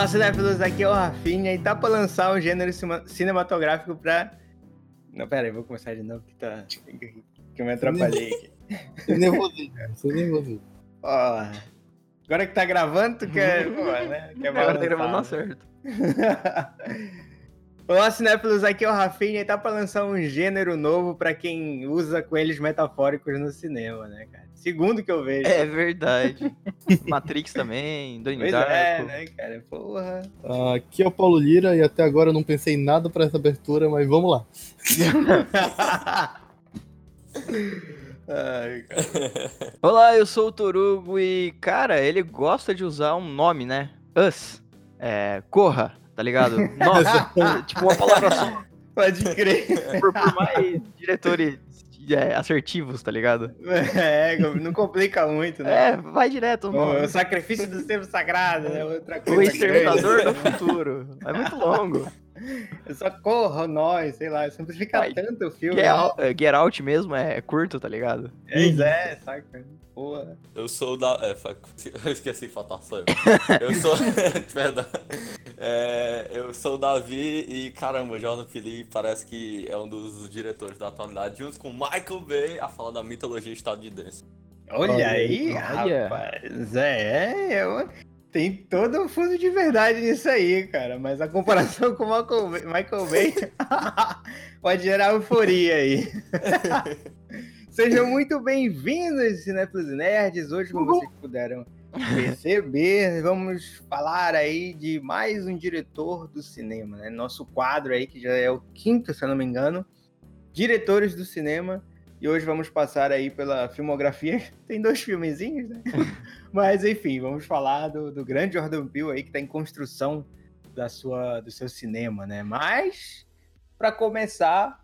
Olá, cinéfilos, aqui é o Rafinha e tá pra lançar um gênero cinematográfico pra... Não, pera aí, vou começar de novo que tá... que eu me atrapalhei aqui. Nervosinho, cara. Você nervosinho. Ó, agora que tá gravando, tu quer... Pô, né? quer Agora tá gravando né? Olá, cinéfilos, aqui é o Rafinha e tá pra lançar um gênero novo pra quem usa coelhos metafóricos no cinema, né, cara? Segundo que eu vejo. É verdade. Matrix também, Donnie Pois Darko. é, né, cara? Porra. Aqui é o Paulo Lira e até agora eu não pensei em nada pra essa abertura, mas vamos lá. Ai, cara. Olá, eu sou o Torugo e, cara, ele gosta de usar um nome, né? Us. É, corra, tá ligado? Nossa, tipo uma palavra só, Pode crer. por, por mais diretores é, assertivos, tá ligado? É, não complica muito, né? É, vai direto. O, mano. o sacrifício do tempo sagrado, né? Outra O coisa exterminador do futuro. É muito longo. grande. Eu só corro nós, sei lá, simplifica Ai, tanto o filme. Get né? out, é, Get Out mesmo é curto, tá ligado? Pois é, saca? Porra. Eu sou o da. É, eu esqueci de falar, sou eu. Eu sou. Perdão. É, eu sou o Davi e caramba, o Jordan Peele parece que é um dos diretores da atualidade, junto com Michael Bay, a falar da mitologia estadunidense. Olha Olha aí, olha. rapaz. É, é, uma- tem todo um fundo de verdade nisso aí, cara. Mas a comparação com Michael Bay, Michael Bay pode gerar euforia aí. Sejam muito bem-vindos, Cinéfilos Nerds. Hoje, como vocês puderam perceber, vamos falar aí de mais um diretor do cinema, né? Nosso quadro aí, que já é o quinto, se eu não me engano, Diretores do Cinema. E hoje vamos passar aí pela filmografia. Tem dois filmezinhos, né? Mas enfim, vamos falar do, do grande Jordan Peele aí que está em construção da sua, do seu cinema, né? Mas para começar,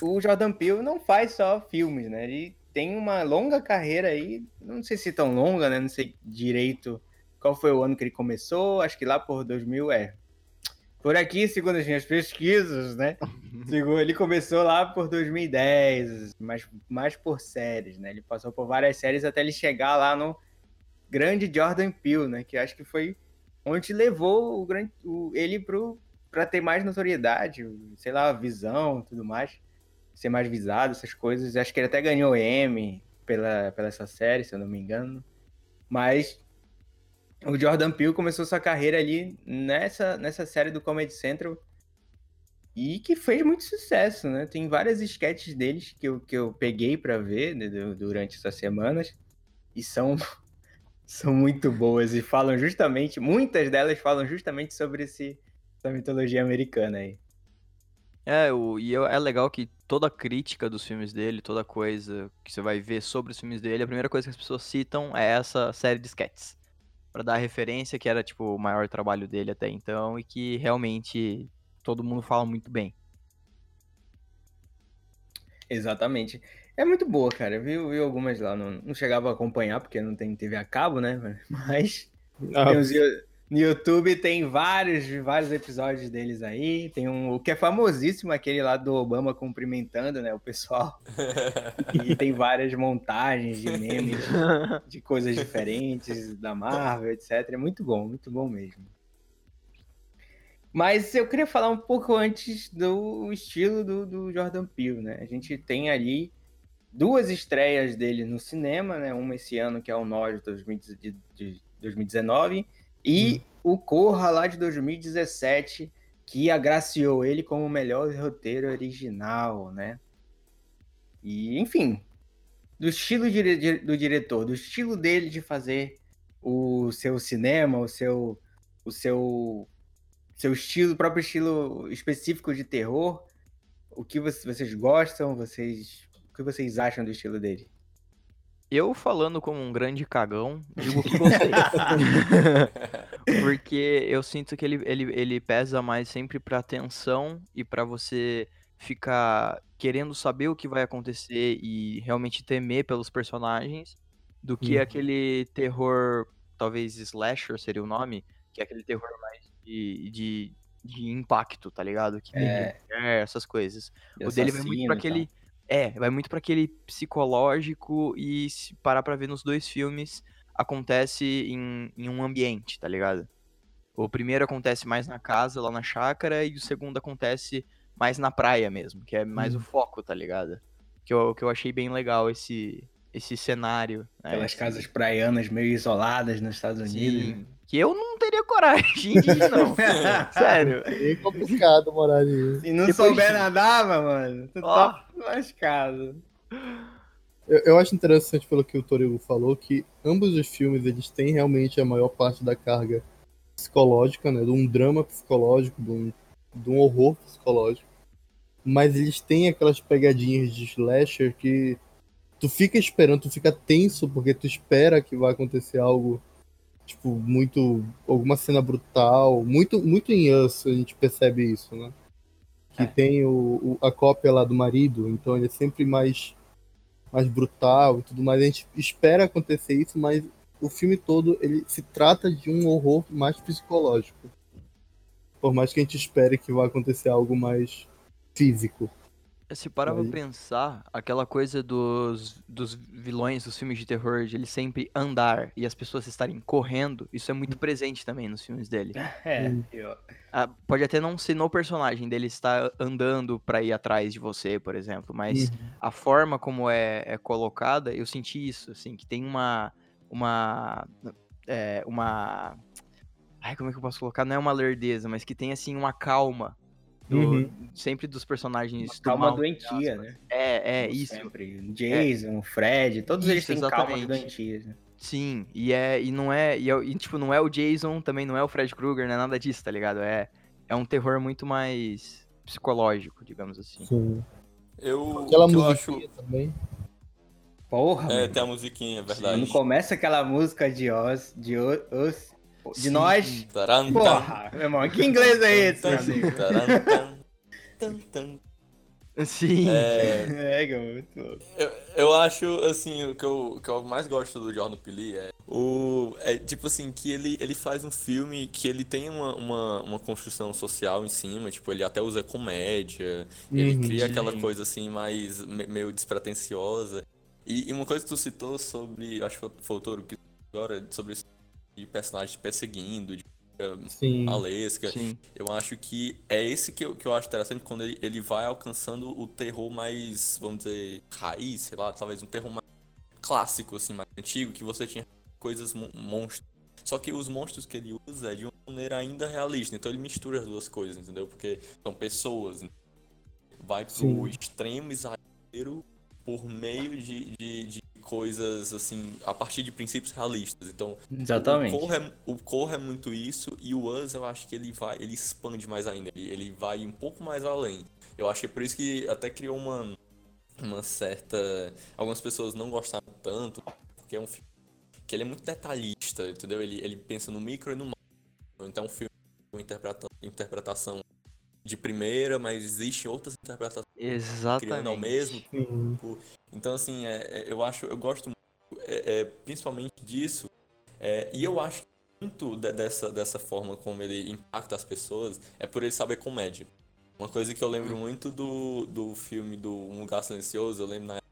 o Jordan Peele não faz só filmes, né? Ele tem uma longa carreira aí, não sei se tão longa, né? Não sei direito qual foi o ano que ele começou, acho que lá por 2000 é. Por aqui, segundo as minhas pesquisas, né? Ele começou lá por 2010, mas mais por séries, né? Ele passou por várias séries até ele chegar lá no grande Jordan Peele, né? Que acho que foi onde levou o grande, o- ele pro para ter mais notoriedade, sei lá, visão, tudo mais, ser mais visado, essas coisas. Acho que ele até ganhou Emmy pela pela essa série, se eu não me engano. Mas o Jordan Peele começou sua carreira ali nessa nessa série do Comedy Central e que fez muito sucesso, né? Tem várias sketches deles que eu, que eu peguei pra ver né, du- durante essas semanas e são são muito boas e falam justamente, muitas delas falam justamente sobre esse, essa mitologia americana aí. É, o, e eu- é legal que toda crítica dos filmes dele, toda coisa que você vai ver sobre os filmes dele, a primeira coisa que as pessoas citam é essa série de sketches. Pra dar referência, que era, tipo, o maior trabalho dele até então, e que realmente todo mundo fala muito bem. Exatamente. É muito boa, cara. Eu vi, eu vi algumas lá, não, não chegava a acompanhar porque não tem TV a cabo, né? Mas Ah, tem uns no YouTube tem vários, vários episódios deles aí. Tem um o que é famosíssimo, aquele lá do Obama cumprimentando, né, o pessoal. E tem várias montagens de memes de coisas diferentes da Marvel, etc. É muito bom, muito bom mesmo. Mas eu queria falar um pouco antes do estilo do, do Jordan Peele, né? A gente tem ali duas estreias dele no cinema, né? Uma esse ano, que é o Nós de 2000 de- de 2019, e o Corra lá de 2017, que agraciou ele como o melhor roteiro original, né? E, enfim, do estilo dire- do diretor, do estilo dele de fazer o seu cinema, o seu, o seu, seu estilo, próprio estilo específico de terror. O que vo- vocês gostam? Vocês, o que vocês acham do estilo dele? Eu, falando como um grande cagão, digo que gostei. Porque eu sinto que ele, ele, ele pesa mais sempre pra tensão e pra você ficar querendo saber o que vai acontecer e realmente temer pelos personagens, do que Uhum. aquele terror, talvez slasher seria o nome, que é aquele terror mais de, de, de impacto, tá ligado? Que É. é, essas coisas. De O dele vai muito pra aquele. É, vai muito pra aquele psicológico e se parar pra ver nos dois filmes, acontece em, em um ambiente, tá ligado? O primeiro acontece mais na casa, lá na chácara, e o segundo acontece mais na praia mesmo, que é mais o foco, tá ligado? Que eu, que eu achei bem legal esse, esse cenário. né? Aquelas casas praianas meio isoladas nos Estados Unidos. né? Sim, que eu não teria coragem de ir, não. Sério. É complicado morar ali. Se não Depois souber nadar, mano, tu Ó. tá lascado. Eu, eu acho interessante pelo que o Torigo falou, que ambos os filmes eles têm realmente a maior parte da carga psicológica, né? De um drama psicológico, de um, de um horror psicológico. Mas eles têm aquelas pegadinhas de slasher que tu fica esperando, tu fica tenso porque tu espera que vai acontecer algo, tipo, muito. alguma cena brutal. Muito, muito em Us a gente percebe isso, né? Que É. tem o, o- a cópia lá do marido, então ele é sempre mais mais brutal e tudo mais. A gente espera acontecer isso, mas o filme todo ele se trata de um horror mais psicológico. Por mais que a gente espere que vá acontecer algo mais físico. Se parar pra pensar, aquela coisa dos, dos vilões dos filmes de terror, de ele sempre andar e as pessoas estarem correndo, isso é muito presente também nos filmes dele. É, Hum. eu- Ah, pode até não ser no personagem dele estar andando pra ir atrás de você, por exemplo, mas a forma como é, é colocada, eu senti isso, assim, que tem uma. Uma. é, uma. Ai, como é que eu posso colocar? Não é uma lerdeza, mas que tem, assim, uma calma. Do- Uhum. Sempre dos personagens. do calma mal, doentia, né? É, é, Como isso. Sempre. Jason, Fred, todos eles Isso, têm calma doentias. Né? Sim, e é e não é e, é- e, tipo não é o Jason, também não é o Fred Krueger, não é nada disso, tá ligado? É é um terror muito mais psicológico, digamos assim. Sim. Eu, Aquela eu acho. musiquinha também. Porra, É, mano. tem a musiquinha, é Quando verdade. começa aquela música de Oz, de O- Os, de Sim. nós. Taran, Porra, meu irmão, que inglês é esse, meu tan, amigo? taran. Sim. É, É, que é muito louco. Eu, eu acho, assim, o que eu, o que eu mais gosto do Jordan Peele é o. É tipo assim, que ele, ele faz um filme que ele tem uma, uma, uma construção social em cima, tipo, ele até usa comédia, ele Uhum. cria aquela coisa assim mais me- meio despretensiosa. E, e uma coisa que tu citou sobre, acho que foi- o Toro que agora, sobre de personagens perseguindo, de Sim. Sim. Eu acho que é esse que eu, que eu acho interessante quando ele, ele vai alcançando o terror mais, vamos dizer, raiz, sei lá, talvez um terror mais clássico, assim, mais antigo, que você tinha coisas mon- monstros. Só que os monstros que ele usa é de uma maneira ainda realista, então ele mistura as duas coisas, entendeu? Porque são pessoas. Vai pro Sim. extremo exagero por meio de, de, de coisas, assim, a partir de princípios realistas. Então, Exatamente. o Corra, é, o Corra é muito isso e o Us eu acho que ele vai, ele expande mais ainda, ele, ele vai um pouco mais além. Eu acho que é por isso que até criou uma, uma certa. Algumas pessoas não gostaram tanto, porque é um filme que ele é muito detalhista, entendeu? Ele, ele pensa no micro e no macro. Então é um filme com interpreta, interpretação de primeira, mas existem outras interpretações criando ao Exatamente. mesmo Sim. então, assim, é, é, eu acho, eu gosto muito, é, é, principalmente disso, é, e eu acho que muito de- dessa, dessa forma como ele impacta as pessoas é por ele saber comédia. Uma coisa que eu lembro muito do, do filme do Um Lugar Silencioso, eu lembro na época,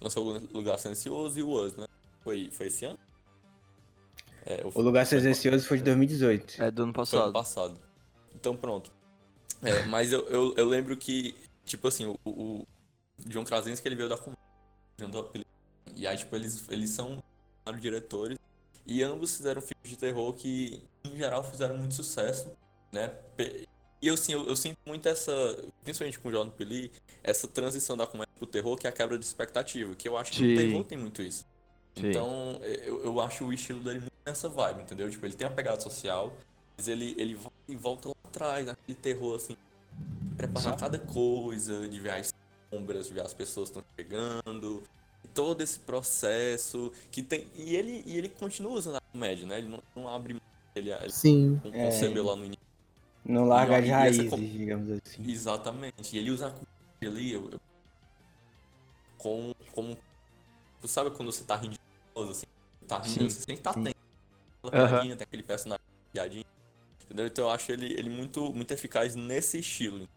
lançou o Lugar Silencioso e o Us, né? Foi, foi esse ano? É, O Lugar Silencioso foi de 2018. É do ano foi ano passado. passado. Então pronto. É, mas eu, eu, eu lembro que, tipo assim, o, o John Krasinski ele veio da comédia. John E aí, tipo, eles, eles são diretores. E ambos fizeram filmes de terror que, em geral, fizeram muito sucesso, né? E eu, assim, eu, eu sinto muito essa, principalmente com o Jordan Peele, essa transição da comédia pro terror, que é a quebra de expectativa. Que eu acho que Sim. o terror tem muito isso. Sim. Então, eu, eu acho o estilo dele muito nessa vibe, entendeu? Tipo, ele tem a pegada social, mas ele, ele vai e volta lá atrás, aquele terror, assim, preparar cada coisa, de ver as sombras, de ver as pessoas que estão chegando, todo esse processo que tem... E ele, e ele continua usando a comédia, né? Ele não, não abre mão, ele, ele Sim. não É. concebeu lá no início. Não larga de essa raízes, com- digamos assim. Exatamente. E ele usa a comédia ali eu, eu- com, como... Tu sabe quando você tá rindo assim? Tá rindo, Sim, você tem que estar sim. atento. Piadinha, tem aquele personagem piadinha. Entendeu? Então eu acho ele, ele muito, muito eficaz nesse estilo.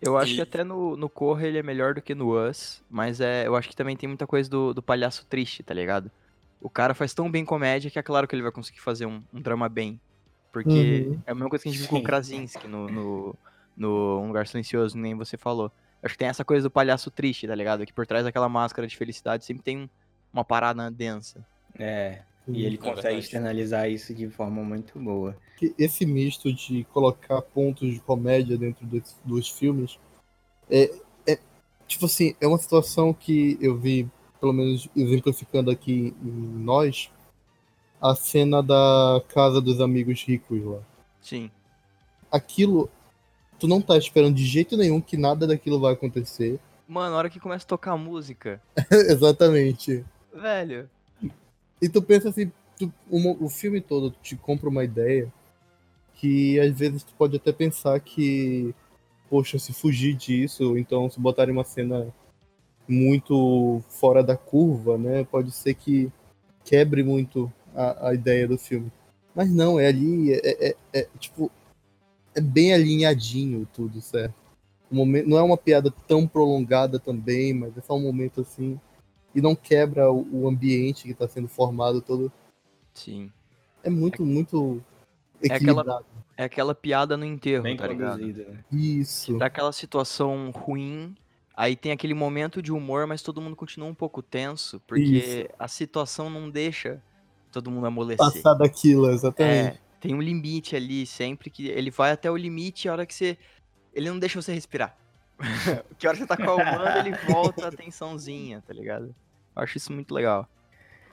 Eu acho E- que até no, no Corra ele é melhor do que no Us, mas é, eu acho que também tem muita coisa do, do palhaço triste, tá ligado? O cara faz tão bem comédia que é claro que ele vai conseguir fazer um, um drama bem. Porque Uhum. é a mesma coisa que a gente viu com o. Krasinski no, no, no Um Lugar Silencioso, nem você falou. Acho que tem essa coisa do palhaço triste, tá ligado? Que por trás daquela máscara de felicidade sempre tem um- uma parada densa. É, e ele É consegue verdade. externalizar isso de forma muito boa. esse misto de colocar pontos de comédia dentro dos, dos filmes é, é tipo assim é uma situação que eu vi pelo menos exemplificando aqui em nós a cena da casa dos amigos ricos lá Sim. aquilo tu não tá esperando de jeito nenhum que nada daquilo vai acontecer Mano, na hora que começa a tocar a música, exatamente velho. E tu pensa assim, tu- uma- o filme todo te compra uma ideia que às vezes tu pode até pensar que, poxa, se fugir disso, então se botarem uma cena muito fora da curva, né? Pode ser que quebre muito a, a ideia do filme. Mas não, é ali, é, é- é, tipo, é bem alinhadinho tudo, certo? O momento, não é uma piada tão prolongada também, mas é só um momento assim e não quebra o, o ambiente que está sendo formado todo. Sim. É muito, muito É aquela- equilibrado. É aquela piada no enterro, Bem tá ligado? né? Isso. Tá aquela situação ruim, aí tem aquele momento de humor, mas todo mundo continua um pouco tenso, porque a situação não deixa todo mundo amolecer. Passar daquilo, exatamente. É, tem um limite ali, sempre que ele vai até o limite, a hora que você. Ele não deixa você respirar. que a hora que você tá calmando, ele volta a tensãozinha, tá ligado? Eu acho isso muito legal.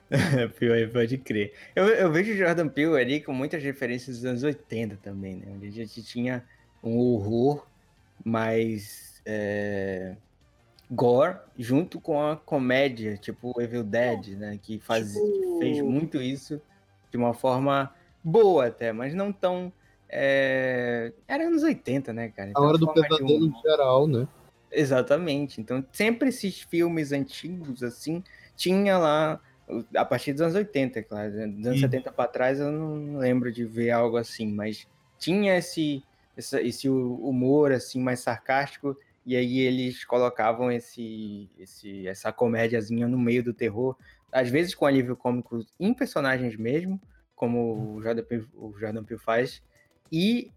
Pior, pode crer. Eu, eu vejo o Jordan Peele ali com muitas referências dos anos 80 também, né? Onde a gente tinha um horror mais é, gore junto com a comédia, tipo Evil Dead, né? Que faz, Tipo- fez muito isso de uma forma boa até, mas não tão... é, Era anos 80, né, cara? A Então, hora do forma de pesadelo humor- em geral, né? Exatamente. Então, sempre esses filmes antigos, assim, tinha lá, a partir dos anos 80, claro. né? Dos anos Sim. 70 para trás, eu não lembro de ver algo assim, mas tinha esse, essa- esse humor, assim, mais sarcástico, e aí eles colocavam esse, esse, essa comédiazinha no meio do terror, às vezes com alívio cômico em personagens mesmo, como o Jordan Peele, o Jordan Peele faz, e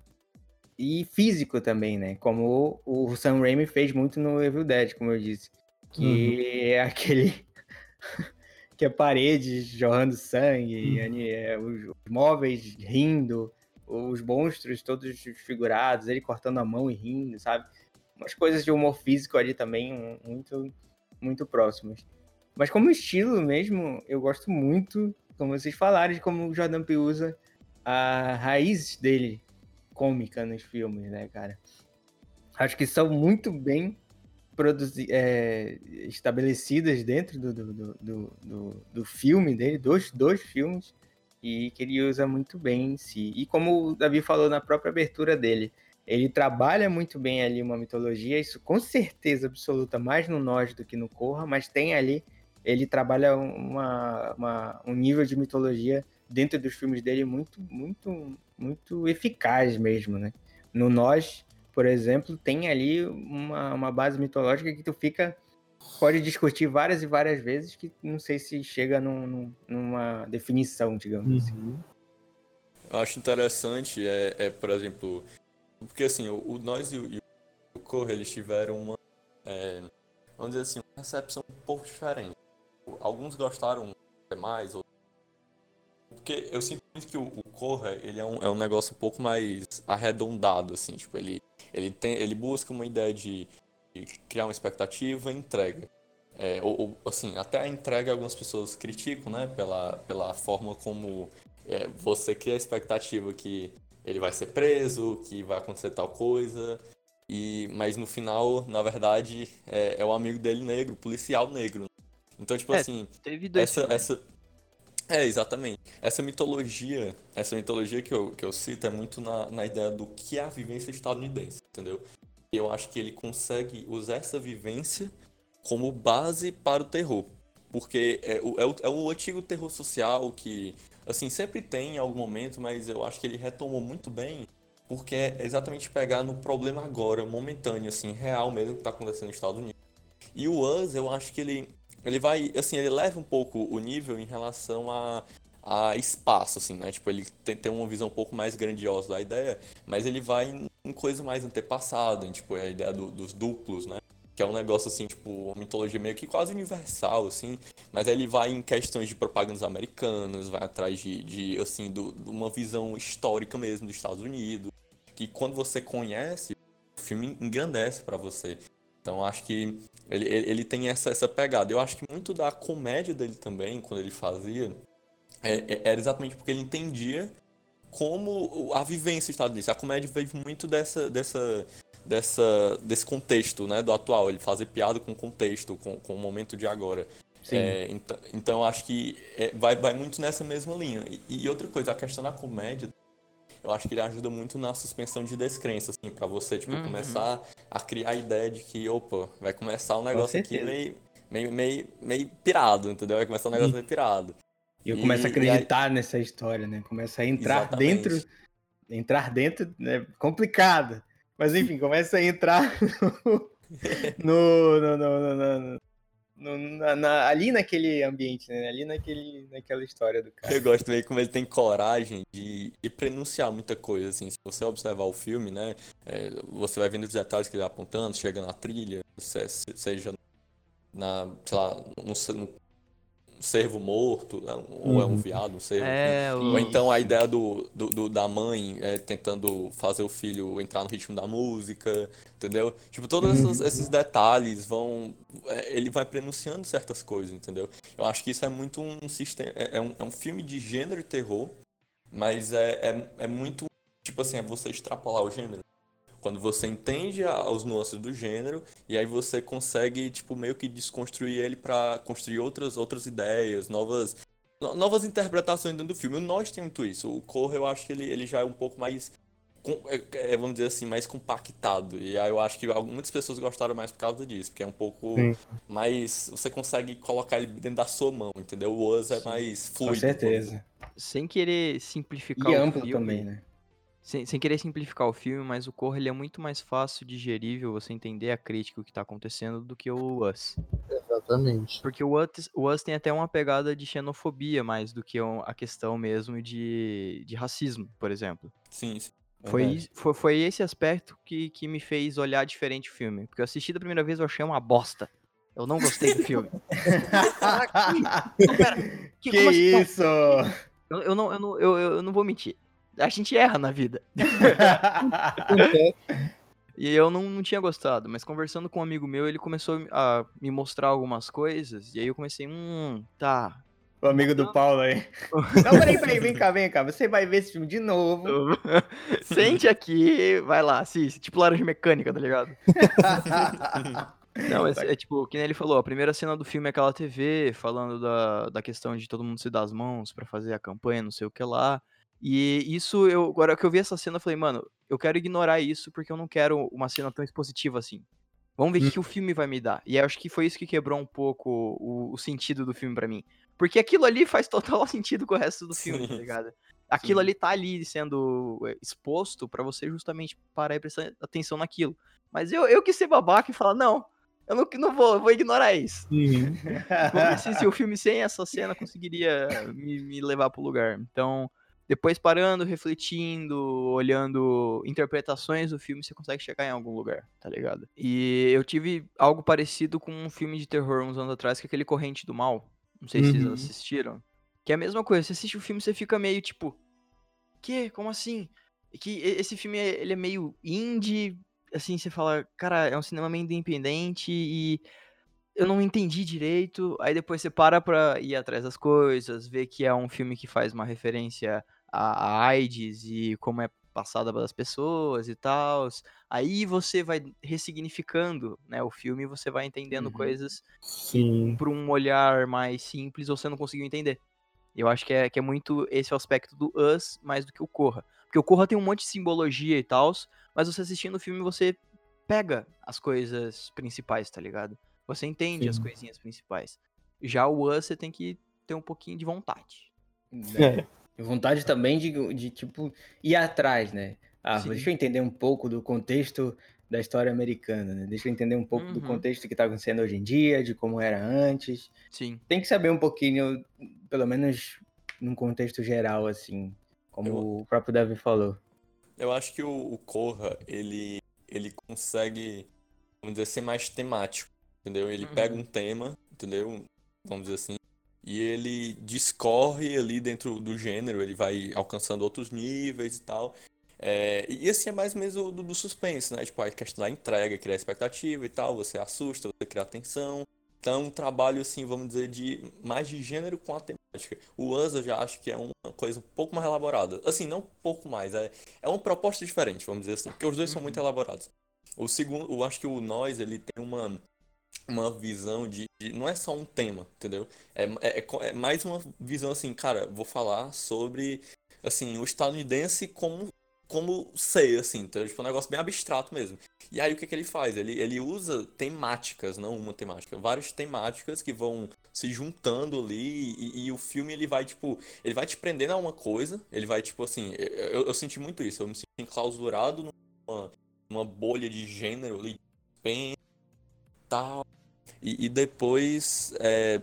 e físico também, né? Como o, Sam Raimi fez muito no Evil Dead, como eu disse. Que é aquele. que é paredes jorrando sangue, Uhum. é, os, móveis rindo, os monstros todos desfigurados, ele cortando a mão e rindo, sabe? Umas coisas de humor físico ali também muito, muito próximas. Mas como estilo mesmo, eu gosto muito, como vocês falaram, de como o Jordan Peele usa a raiz dele cômica nos filmes, né, cara? Acho que são muito bem produzi é, estabelecidas dentro do, do, do, do, do- filme dele, dos dois filmes, e que ele usa muito bem em si. E como o Davi falou na própria abertura dele, ele trabalha muito bem ali uma mitologia, isso com certeza absoluta, mais no Nós do que no Corra, mas tem ali, ele trabalha uma, uma- um nível de mitologia dentro dos filmes dele muito, muito, muito eficaz mesmo, né? No Nós, por exemplo, tem ali uma, uma base mitológica que tu fica pode discutir várias e várias vezes que não sei se chega num- num- numa definição, digamos assim. Uhum. Eu acho interessante, é, é, por exemplo, porque assim, o, o Nós e o, e o Corra, eles tiveram uma, é, vamos dizer assim, uma recepção um pouco diferente. Alguns gostaram mais, outros... porque eu sinto muito que o, o Corra, ele é um, é um negócio um pouco mais arredondado, assim, tipo, ele, ele, tem, ele busca uma ideia de, de criar uma expectativa e entrega. É, ou, ou, assim, até a entrega algumas pessoas criticam, né, pela, pela forma como é, você cria a expectativa que ele vai ser preso, que vai acontecer tal coisa, e mas no final, na verdade, é, é o amigo dele negro, policial negro. Então, tipo É, assim, Teve dois essa, filmes. essa é exatamente. Essa mitologia essa mitologia que eu, que eu cito é muito na, na ideia do que é a vivência estadunidense entendeu? Eu acho que ele consegue usar essa vivência como base para o terror porque é o, é o, é o antigo terror social que assim sempre tem em algum momento mas eu acho que ele retomou muito bem porque é exatamente pegar no problema agora momentâneo assim real mesmo que está acontecendo nos Estados Unidos. E o Us eu acho que ele ele vai, assim, ele leva um pouco o nível em relação a, a espaço, assim, né? Tipo, ele tem, tem uma visão um pouco mais grandiosa da ideia, mas ele vai em, em coisa mais antepassada, tipo, a ideia do, dos duplos, né? Que é um negócio, assim, tipo, uma mitologia meio que quase universal, assim, mas ele vai em questões de propagandas americanas, vai atrás de, de assim, do, de uma visão histórica mesmo dos Estados Unidos, que quando você conhece, o filme engrandece para você. Então acho que ele, ele, tem essa, essa pegada. Eu acho que muito da comédia dele também, quando ele fazia, é, é, era exatamente porque ele entendia como a vivência estadunidense. A comédia veio muito dessa, dessa, dessa, desse contexto né, do atual. Ele fazer piada com o contexto, com, com o momento de agora. É, então, então acho que é, vai, vai muito nessa mesma linha. E, e outra coisa, a questão da comédia eu acho que ele ajuda muito na suspensão de descrença, assim, pra você, tipo, uhum. começar a criar a ideia de que, opa, vai começar um negócio aqui meio, meio, meio, meio pirado, entendeu? Vai começar um negócio meio pirado. E eu começo a acreditar aí... nessa história, né? Começa a entrar Exatamente. dentro. Entrar dentro, né? Complicado. Mas enfim, começa a entrar no, no, no, no, no, na, na, ali naquele ambiente, né? Ali naquele, naquela história do cara. Eu gosto também como ele tem coragem de, de pronunciar muita coisa, assim. Se você observar o filme, né? É, você vai vendo os detalhes que ele vai apontando, chega na trilha, seja na, sei lá, no, no cervo morto, né? ou é um uhum. viado, um cervo. É, o... Ou então a ideia do, do, do da mãe é, tentando fazer o filho entrar no ritmo da música, entendeu? Tipo, todos esses, uhum. esses detalhes vão. É, ele vai pronunciando certas coisas, entendeu? Eu acho que isso é muito um sistema. É, é, um, é um filme de gênero e terror, mas é, é, é muito. Tipo assim, é você extrapolar o gênero. Quando você entende os nuances do gênero e aí você consegue, tipo, meio que desconstruir ele para construir outras, outras ideias, novas, novas interpretações dentro do filme. O Nós tem muito isso. O Corra, eu acho que ele, ele já é um pouco mais é, é, vamos dizer assim, mais compactado. E aí eu acho que muitas pessoas gostaram mais por causa disso, porque é um pouco Sim. mais. Você consegue colocar ele dentro da sua mão, entendeu? O Us é mais fluido. Com certeza. Sem querer simplificar e o amplo filme, também, né? Sem, sem querer simplificar o filme, mas o Corra ele é muito mais fácil digerível você entender a crítica o que está acontecendo do que o Us. Exatamente. Porque o Us, o Us tem até uma pegada de xenofobia mais do que a questão mesmo de, de racismo, por exemplo. Sim, sim. Foi, foi, foi esse aspecto que, que me fez olhar diferente o filme. Porque eu assisti da primeira vez eu achei uma bosta. Eu não gostei do filme. não, pera, que, que assim? isso? Eu, eu, não, eu, não, eu, eu não vou mentir a gente erra na vida. e eu não, não tinha gostado, mas conversando com um amigo meu, ele começou a me mostrar algumas coisas, e aí eu comecei, hum, tá. O amigo do Paulo aí. Não, peraí, peraí, vem cá, vem cá. Você vai ver esse filme de novo. Sente aqui, vai lá, assiste. Tipo laranja mecânica, tá ligado? Não, é, é, tipo, que nem ele falou, a primeira cena do filme é aquela TV falando da, da questão de todo mundo se dar as mãos para fazer a campanha, não sei o que lá. E isso, eu, agora que eu vi essa cena, eu falei, mano, eu quero ignorar isso porque eu não quero uma cena tão expositiva assim. Vamos ver o hum. que o filme vai me dar. E acho que foi isso que quebrou um pouco o, o sentido do filme para mim. Porque aquilo ali faz total sentido com o resto do filme, tá ligado? Aquilo Sim. ali tá ali sendo eh, exposto para você justamente parar e prestar atenção naquilo. Mas eu, eu quis ser babaca e falar, não, eu não, não vou, eu vou ignorar isso. Uhum. Ver se, se, o filme sem essa cena conseguiria me, me levar pro lugar. Então, depois parando, refletindo, olhando interpretações do filme, você consegue chegar em algum lugar, tá ligado? E eu tive algo parecido com um filme de terror uns anos atrás, que é aquele Corrente do Mal. Não sei uhum. se vocês uhum. assistiram. Que é a mesma coisa, você assiste o filme você fica meio tipo. Que? Como assim? Que esse filme ele é meio indie, assim, você fala, cara, é um cinema meio independente e eu não entendi direito. Aí depois você para pra ir atrás das coisas, ver que é um filme que faz uma referência a, a AIDS e como é passada pelas pessoas e tal. Aí você vai ressignificando, né, o filme e você vai entendendo uhum. coisas por um olhar mais simples você não conseguiu entender. Eu acho que é, que é muito esse o aspecto do Us mais do que o Corra. Porque o Corra tem um monte de simbologia e tal, mas você assistindo o filme você pega as coisas principais, tá ligado? Você entende Sim. as coisinhas principais. Já o Us você tem que ter um pouquinho de vontade. É. Vontade também de, de, tipo, ir atrás, né? Ah, Sim. deixa eu entender um pouco do contexto da história americana, né? Deixa eu entender um pouco uhum. do contexto que está acontecendo hoje em dia, de como era antes. Sim. Tem que saber um pouquinho, pelo menos num contexto geral, assim, como Eu- o próprio Davi falou. Eu acho que o, o Corra, ele, ele consegue, vamos dizer, ser mais temático, entendeu? Ele Uhum. pega um tema, entendeu? Vamos dizer assim, e ele discorre ali dentro do gênero, ele vai alcançando outros níveis e tal. É, e assim é mais mesmo do, do suspense, né? Tipo, a questão da entrega, criar expectativa e tal, você assusta, você cria atenção. Então, é um trabalho, assim, vamos dizer, de mais de gênero com a temática. O Us eu já acho que é uma coisa um pouco mais elaborada. Assim, não um pouco mais, é, é uma proposta diferente, vamos dizer assim, porque os dois são muito elaborados. O segundo, eu acho que o Nós, ele tem uma, uma visão de, de- Não é só um tema, entendeu? É, é, é é mais uma visão assim, cara, vou falar sobre, assim, o estadunidense como, como ser, assim, entendeu? Tipo, um negócio bem abstrato mesmo. E aí o que que ele faz? Ele, ele usa temáticas, não uma temática, várias temáticas que vão se juntando ali e, e o filme ele vai, tipo, ele vai te prendendo a uma coisa, ele vai, tipo assim, eu, eu senti muito isso, eu me senti enclausurado numa, numa bolha de gênero ali, bem tal, e, e depois, é,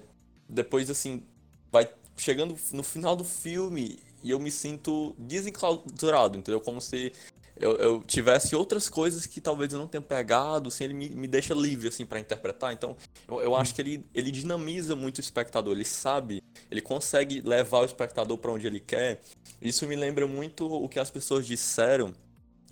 depois assim, vai chegando no final do filme e eu me sinto desenclausurado, entendeu? Como se eu, eu tivesse outras coisas que talvez eu não tenha pegado, assim, ele me, me deixa livre, assim, para interpretar. Então, eu, eu acho que ele, ele dinamiza muito o espectador, ele sabe, ele consegue levar o espectador para onde ele quer. Isso me lembra muito o que as pessoas disseram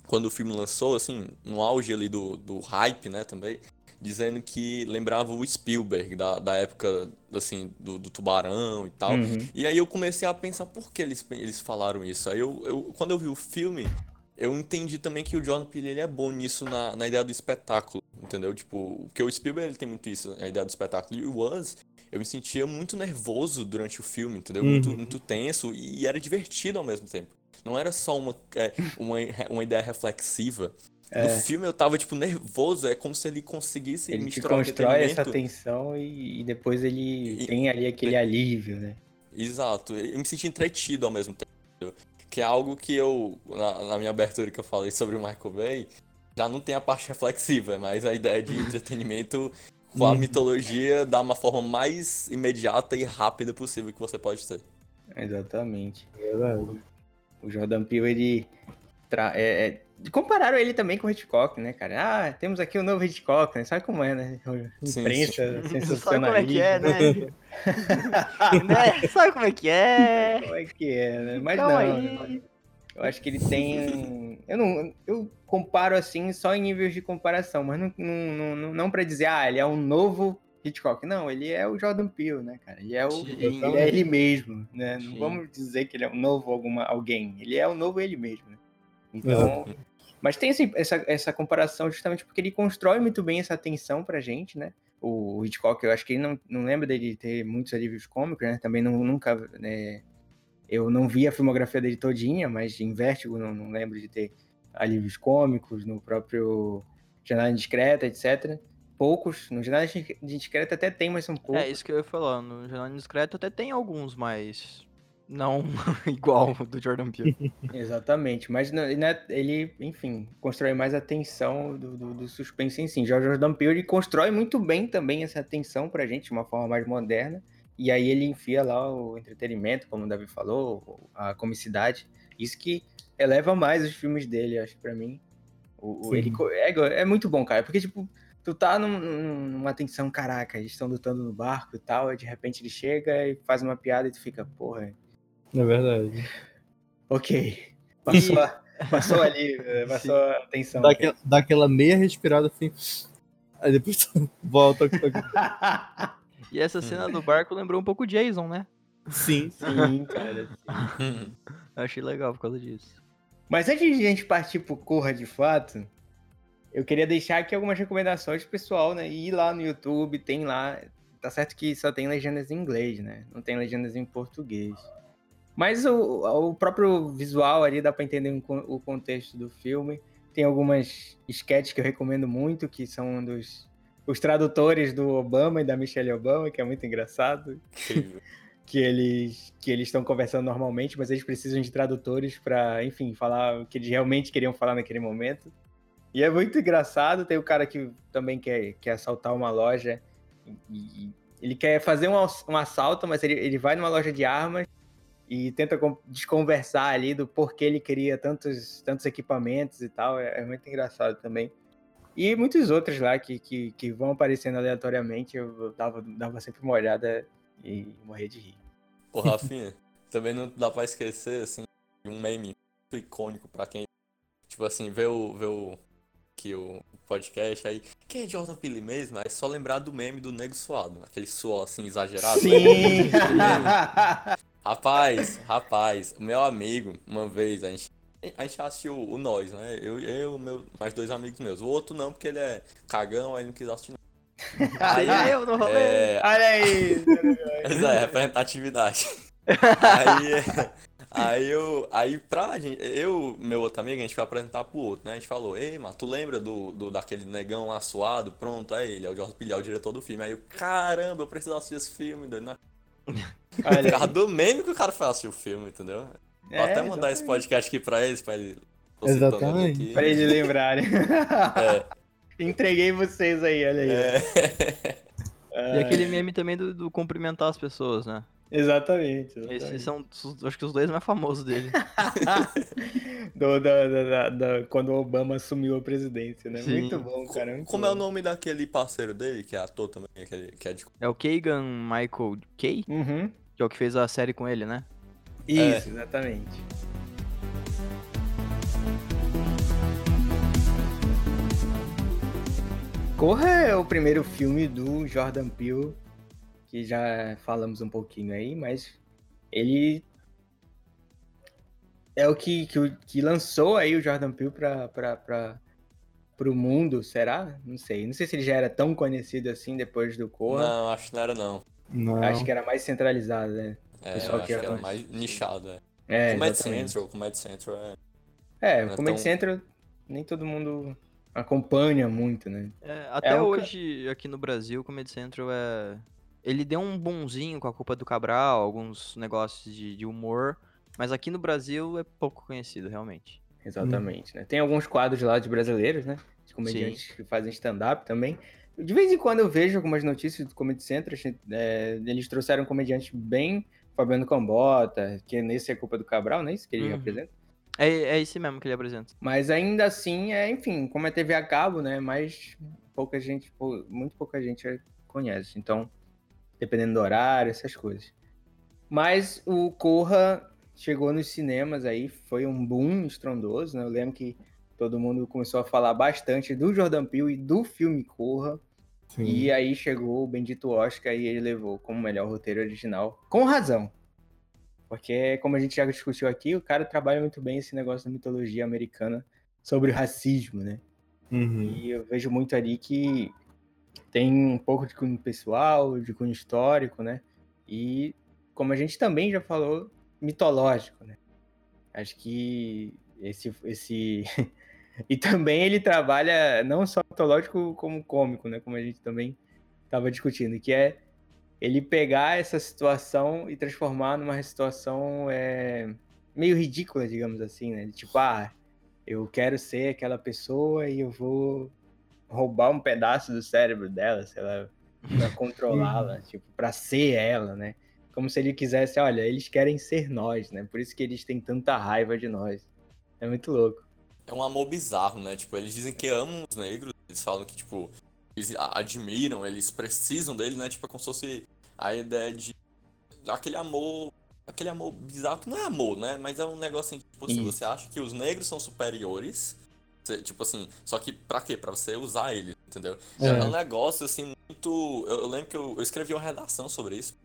quando o filme lançou, assim, no auge ali do, do hype, né, também, dizendo que lembrava o Spielberg, da, da época, assim, do, do Tubarão e tal. Uhum. E aí eu comecei a pensar por que eles, eles falaram isso. Aí eu, eu, quando eu vi o filme, eu entendi também que o Jordan Peele ele é bom nisso na, na ideia do espetáculo, entendeu? Tipo, porque o Spielberg ele tem muito isso, a ideia do espetáculo. E o Us, eu me sentia muito nervoso durante o filme, entendeu? Muito, Uhum. muito tenso e era divertido ao mesmo tempo. Não era só uma, é, uma, uma ideia reflexiva. É. No filme eu tava, tipo, nervoso. É como se ele conseguisse Ele te misturar constrói essa tensão e, e depois ele E- tem ali aquele alívio, né? Exato, eu me senti entretido ao mesmo tempo. Que é algo que eu, na, na minha abertura que eu falei sobre o Michael Bay, já não tem a parte reflexiva, mas a ideia de entretenimento com a Uhum. mitologia da uma forma mais imediata e rápida possível que você pode ter. Exatamente. É. O Jordan Peele, ele. Tra... É, é- Compararam ele também com o Hitchcock, né, cara? Ah, temos aqui o novo Hitchcock, né? Sabe como é, né? Imprensa, Sabe como é sensacionalismo. que é, né? né? Sabe como é que é? Como é que é, né? Mas Calma não. aí. Eu acho que ele tem. Eu não. Eu comparo assim só em níveis de comparação, mas não, não, não, não para dizer, ah, ele é um novo Hitchcock. Não, ele é o Jordan Peele, né, cara? Ele é o. Sim. Ele é ele mesmo, né? Não Sim. vamos dizer que ele é um novo alguma, alguém. Ele é o novo ele mesmo, né? Então. Mas tem assim, essa, essa comparação justamente porque ele constrói muito bem essa tensão pra gente, né? O Hitchcock, eu acho que ele não, não lembra dele ter muitos alívios cômicos, né? Também não, nunca. né, eu não vi a filmografia dele todinha, mas em Vértigo não, não lembro de ter alívios cômicos, no próprio Janela Indiscreta, etc. Poucos. No Janela Indiscreta até tem, mas são poucos. É isso que eu ia falar. No Jornal Indiscreto até tem alguns, mas não igual o do Jordan Peele. Exatamente, mas né, ele, enfim, constrói mais a tensão do, do, do suspense em si. Já o Jordan Peele ele constrói muito bem também essa tensão pra gente, de uma forma mais moderna, e aí ele enfia lá o entretenimento, como o Davi falou, a comicidade, isso que eleva mais os filmes dele, acho que pra mim. O, o- ele é, é muito bom, cara, porque, tipo, tu tá num- numa tensão, caraca, eles estão lutando no barco e tal, e de repente ele chega e faz uma piada e tu fica, porra, É verdade. Ok. Passou, a- passou ali, eh, passou a atenção. Dá aquela, dá aquela meia respirada assim. Aí depois tu volta. E essa cena do barco lembrou um pouco o Jason, né? Sim. Sim, cara. Eu achei legal por causa disso. Mas antes de a gente partir pro Corra de fato, eu queria deixar aqui algumas recomendações pro pessoal, né? Ir lá no YouTube, tem lá. Tá certo que só tem legendas em inglês, né? Não tem legendas em português. Mas o, o próprio visual ali dá pra entender um o contexto do filme. Tem algumas sketches que eu recomendo muito, que são um dos os tradutores do Obama e da Michelle Obama, que é muito engraçado. Que eles que eles estão conversando normalmente, mas eles precisam de tradutores para, enfim, falar o que eles realmente queriam falar naquele momento. E é muito engraçado. Tem o cara que também quer, quer assaltar uma loja e, e ele quer fazer um, um assalto, mas ele, ele vai numa loja de armas e tenta desconversar ali do porquê ele queria tantos, tantos equipamentos e tal. É, é muito engraçado também. E muitos outros lá que, que, que vão aparecendo aleatoriamente, eu dava, dava sempre uma olhada e morria de rir. Ô, Rafinha, também não dá pra esquecer, assim, de um meme muito icônico pra quem, tipo assim, vê o, vê o, que o podcast aí, quem é Jordan Peele mesmo? É só lembrar do meme do Nego Suado, aquele suor, assim, exagerado. Sim! Rapaz, rapaz, meu amigo, uma vez, a gente, a gente assistiu o Nós, né? Eu, eu meu, mais dois amigos meus. O outro não, porque ele é cagão, aí não quis assistir. não. Seria eu no rolê. É, Olha aí! Pois é, representatividade. aí, aí eu, aí pra gente, eu, meu outro amigo, a gente foi apresentar pro outro, né? A gente falou, ei, mano, tu lembra do, do daquele negão lá suado? Pronto, é ele, é o Jorge Pilhar, o diretor do filme. Aí eu, caramba, eu preciso assistir esse filme, doido, né? Olha aí. do meme que o cara foi assistir o filme, entendeu? Vou É, até mandar esse exatamente. podcast aqui pra eles, pra ele. tô citando ele Exatamente. aqui. Pra eles lembrarem. É, Entreguei vocês aí, olha aí. é. E aquele meme também do, do cumprimentar as pessoas, né? Exatamente. exatamente. Esses são, os- acho que os dois mais famosos dele. Do- da- da- quando o Obama assumiu a presidência, né? Sim. Muito bom, cara. muito Como é o bom. nome daquele parceiro dele, que é ator também, aquele, que é de É o Kagan Michael Kay, Uhum. que é o que fez a série com ele, né? Isso, exatamente. Corra é o primeiro filme do Jordan Peele, que já falamos um pouquinho aí, mas ele é o que, que, que lançou aí o Jordan Peele para o mundo, será? Não sei. Não sei se ele já era tão conhecido assim depois do Corra. Não, acho que não era não. Não. Acho que era mais centralizado, né? É, Pessoal acho que que era mais nichado, é. É, Comedy exatamente. Central, Comedy Central é. É, Não é o Comedy tão- Central nem todo mundo acompanha muito, né? É, até um ca- hoje, aqui no Brasil, o Comedy Central é. Ele deu um bonzinho com a culpa do Cabral, alguns negócios de, de humor, mas aqui no Brasil é pouco conhecido, realmente. Exatamente, né? Tem alguns quadros lá de brasileiros, né? De comediantes que fazem stand-up também. De vez em quando eu vejo algumas notícias do Comedy Central, é, eles trouxeram um comediante bem, Fabiano Cambota, que nesse é culpa do Cabral, não é isso que ele Uhum. representa? É, é esse mesmo que ele apresenta. Mas ainda assim, é, enfim, como é TV a cabo, né? Mas pouca gente, muito pouca gente conhece. Então, dependendo do horário, essas coisas. Mas o Corra chegou nos cinemas aí, foi um boom estrondoso, né? Eu lembro que todo mundo começou a falar bastante do Jordan Peele e do filme Corra. Sim. E aí chegou o bendito Oscar e ele levou como melhor roteiro original. Com razão. Porque, como a gente já discutiu aqui, o cara trabalha muito bem esse negócio da mitologia americana sobre o racismo, né? Uhum. E eu vejo muito ali que tem um pouco de cunho pessoal, de cunho histórico, né? E, como a gente também já falou, mitológico, né? Acho que esse. esse... e também ele trabalha não só mitológico como cômico, né? Como a gente também estava discutindo, que é ele pegar essa situação e transformar numa situação é, meio ridícula, digamos assim, né? Tipo, ah, eu quero ser aquela pessoa e eu vou roubar um pedaço do cérebro dela, sei lá, pra controlá-la, tipo, pra ser ela, né? Como se ele quisesse, olha, eles querem ser nós, né? Por isso que eles têm tanta raiva de nós. É muito louco. É um amor bizarro, né? Tipo, eles dizem que amam os negros, eles falam que, tipo, eles admiram, eles precisam dele, né? Tipo, é como se fosse a ideia de aquele amor, aquele amor bizarro, que não é amor, né? Mas é um negócio assim, tipo assim, Isso. você acha que os negros são superiores, você- tipo assim, só que pra quê? Pra você usar eles, entendeu? É, É. um negócio, assim, muito... Eu, eu lembro que eu, eu escrevi uma redação sobre isso,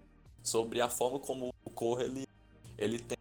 sobre a forma como o Corra, ele, ele tem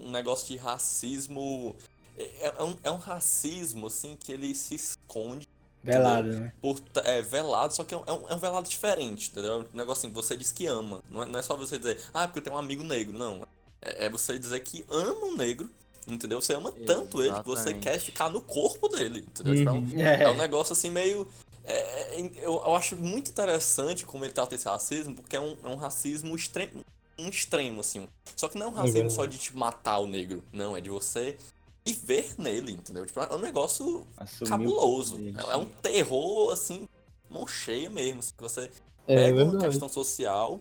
um negócio de racismo... É, é um, é um racismo, assim, que ele se esconde Velado, né? por é, velado, só que é um, é um- é velado diferente, entendeu? É um negócio assim, você diz que ama. Não é, não é só você dizer, ah, porque eu tenho um amigo negro. Não. É, é você dizer que ama um negro, entendeu? Você ama tanto ele que você quer ficar no corpo dele, entendeu? Tipo, é um- Uhum. É, é um negócio assim meio. é, é, eu, eu acho muito interessante como ele trata esse racismo, porque é um, é um racismo extremo. Um extremo, assim. Só que não é um racismo verdade. só de te matar o negro. Não, é de você viver nele, entendeu? Tipo, é um negócio assumiu cabuloso. É, é um terror, assim, mão cheia mesmo. assim, que você É pega uma verdade. questão social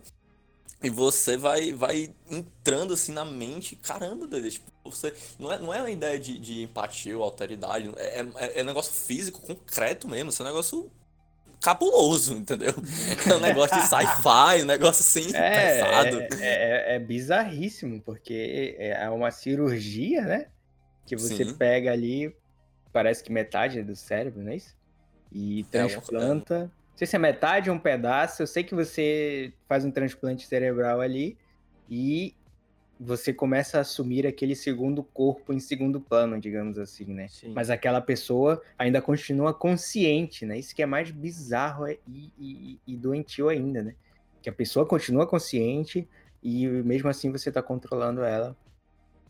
E você vai, vai entrando assim na mente, caramba, doido, tipo, você não é, não é uma ideia de, de empatia ou alteridade, é, é, é um negócio físico, concreto mesmo, isso é um negócio cabuloso, entendeu? É um negócio de sci-fi, um negócio assim, É, pesado. é, é- é bizarríssimo, porque é uma cirurgia, né? Que você Sim. pega ali, parece que metade do cérebro, não é isso? E É transplanta. Não sei se é metade ou um pedaço. Eu sei que você faz um transplante cerebral ali e você começa a assumir aquele segundo corpo em segundo plano, digamos assim, né? Sim. Mas aquela pessoa ainda continua consciente, né? Isso que é mais bizarro é- e, e- e doentio ainda, né? Que a pessoa continua consciente e mesmo assim você tá controlando ela,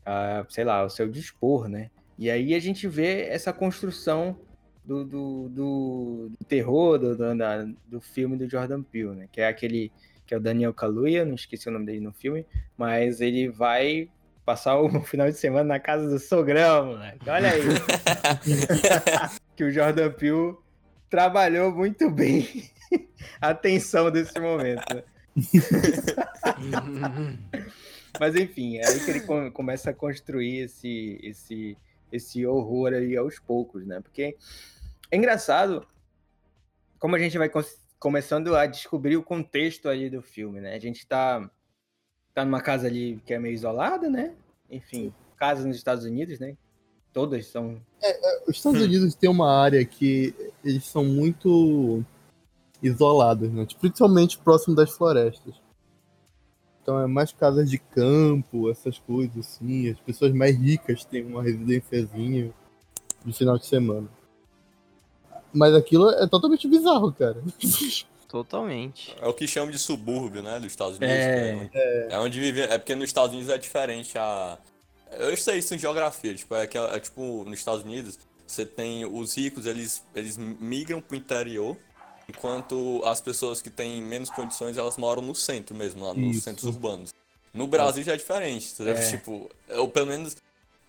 a, sei lá, ao seu dispor, né? E aí a gente vê essa construção do, do, do- do terror do, do, da- do filme do Jordan Peele, né? Que é aquele que é o Daniel Kaluuya, não esqueci o nome dele no filme, mas ele vai passar o final de semana na casa do sogrão, moleque. Olha aí. que o Jordan Peele trabalhou muito bem a tensão desse momento. né? Mas enfim, é aí que ele com- começa a construir esse, esse, esse horror aí aos poucos, né? Porque é engraçado como a gente vai começando a descobrir o contexto ali do filme, né? A gente tá, tá numa casa ali que é meio isolada, né? Enfim, casa nos Estados Unidos, né? Todas são Os Estados Unidos tem uma área que eles são muito isolados, né? Tipo, Principalmente próximo das florestas. Então é mais casas de campo, essas coisas assim. As pessoas mais ricas têm uma residênciazinha de final de semana. Mas aquilo é totalmente bizarro, cara. Totalmente. É o que chamam de subúrbio, né, dos Estados Unidos. É. É, onde, é onde vive. É porque nos Estados Unidos é diferente a. Eu sei isso em geografia, tipo, é que é, tipo, nos Estados Unidos, você tem os ricos, eles, eles migram pro interior, enquanto as pessoas que têm menos condições, elas moram no centro mesmo, lá nos Isso. centros urbanos. No Brasil já é diferente? É. Tipo, ou pelo menos,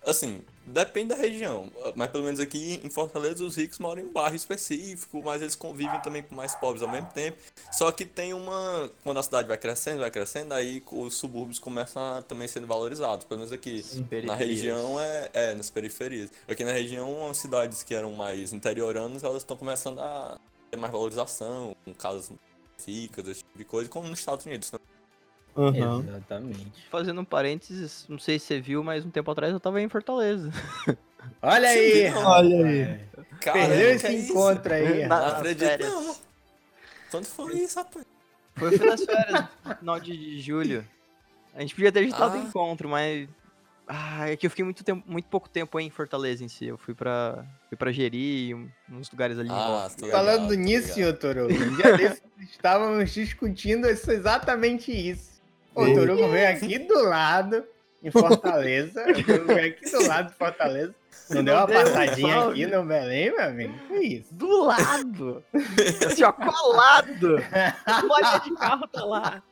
assim, depende da região, mas pelo menos aqui em Fortaleza os ricos moram em um bairro específico, mas eles convivem também com mais pobres ao mesmo tempo. Só que tem uma. Quando a cidade vai crescendo, vai crescendo, aí os subúrbios começam a também sendo valorizados. Pelo menos aqui na região é, é, nas periferias. Aqui na região, as cidades que eram mais interioranas, elas estão começando a ter mais valorização, com casas ricas, esse tipo de coisa, como nos Estados Unidos. né? Aham. Exatamente. Fazendo um parênteses, não sei se você viu, mas um tempo atrás eu tava em Fortaleza. Olha aí. Olha aí. Perdeu esse é encontro aí. Na- nas acredito, férias. não. Quando foi isso, rapaz? Foi, foi nas férias, no final de, de julho. A gente podia ter agitado o Ah. encontro, mas. Ah, é que eu fiquei muito, tempo, muito pouco tempo em Fortaleza em si. Eu fui pra, fui pra Jeri, um- uns lugares ali Ah, ligado, Falando nisso, senhor Torugo, um dia desses estávamos discutindo isso- exatamente isso. O Ei. Torugo veio aqui do lado, em Fortaleza. O Torugo veio aqui do lado de Fortaleza. Não deu uma deu um passadinha salve. aqui no Belém, meu amigo? Que isso? Do lado! assim, ó, colado! Olha de carro tá lá.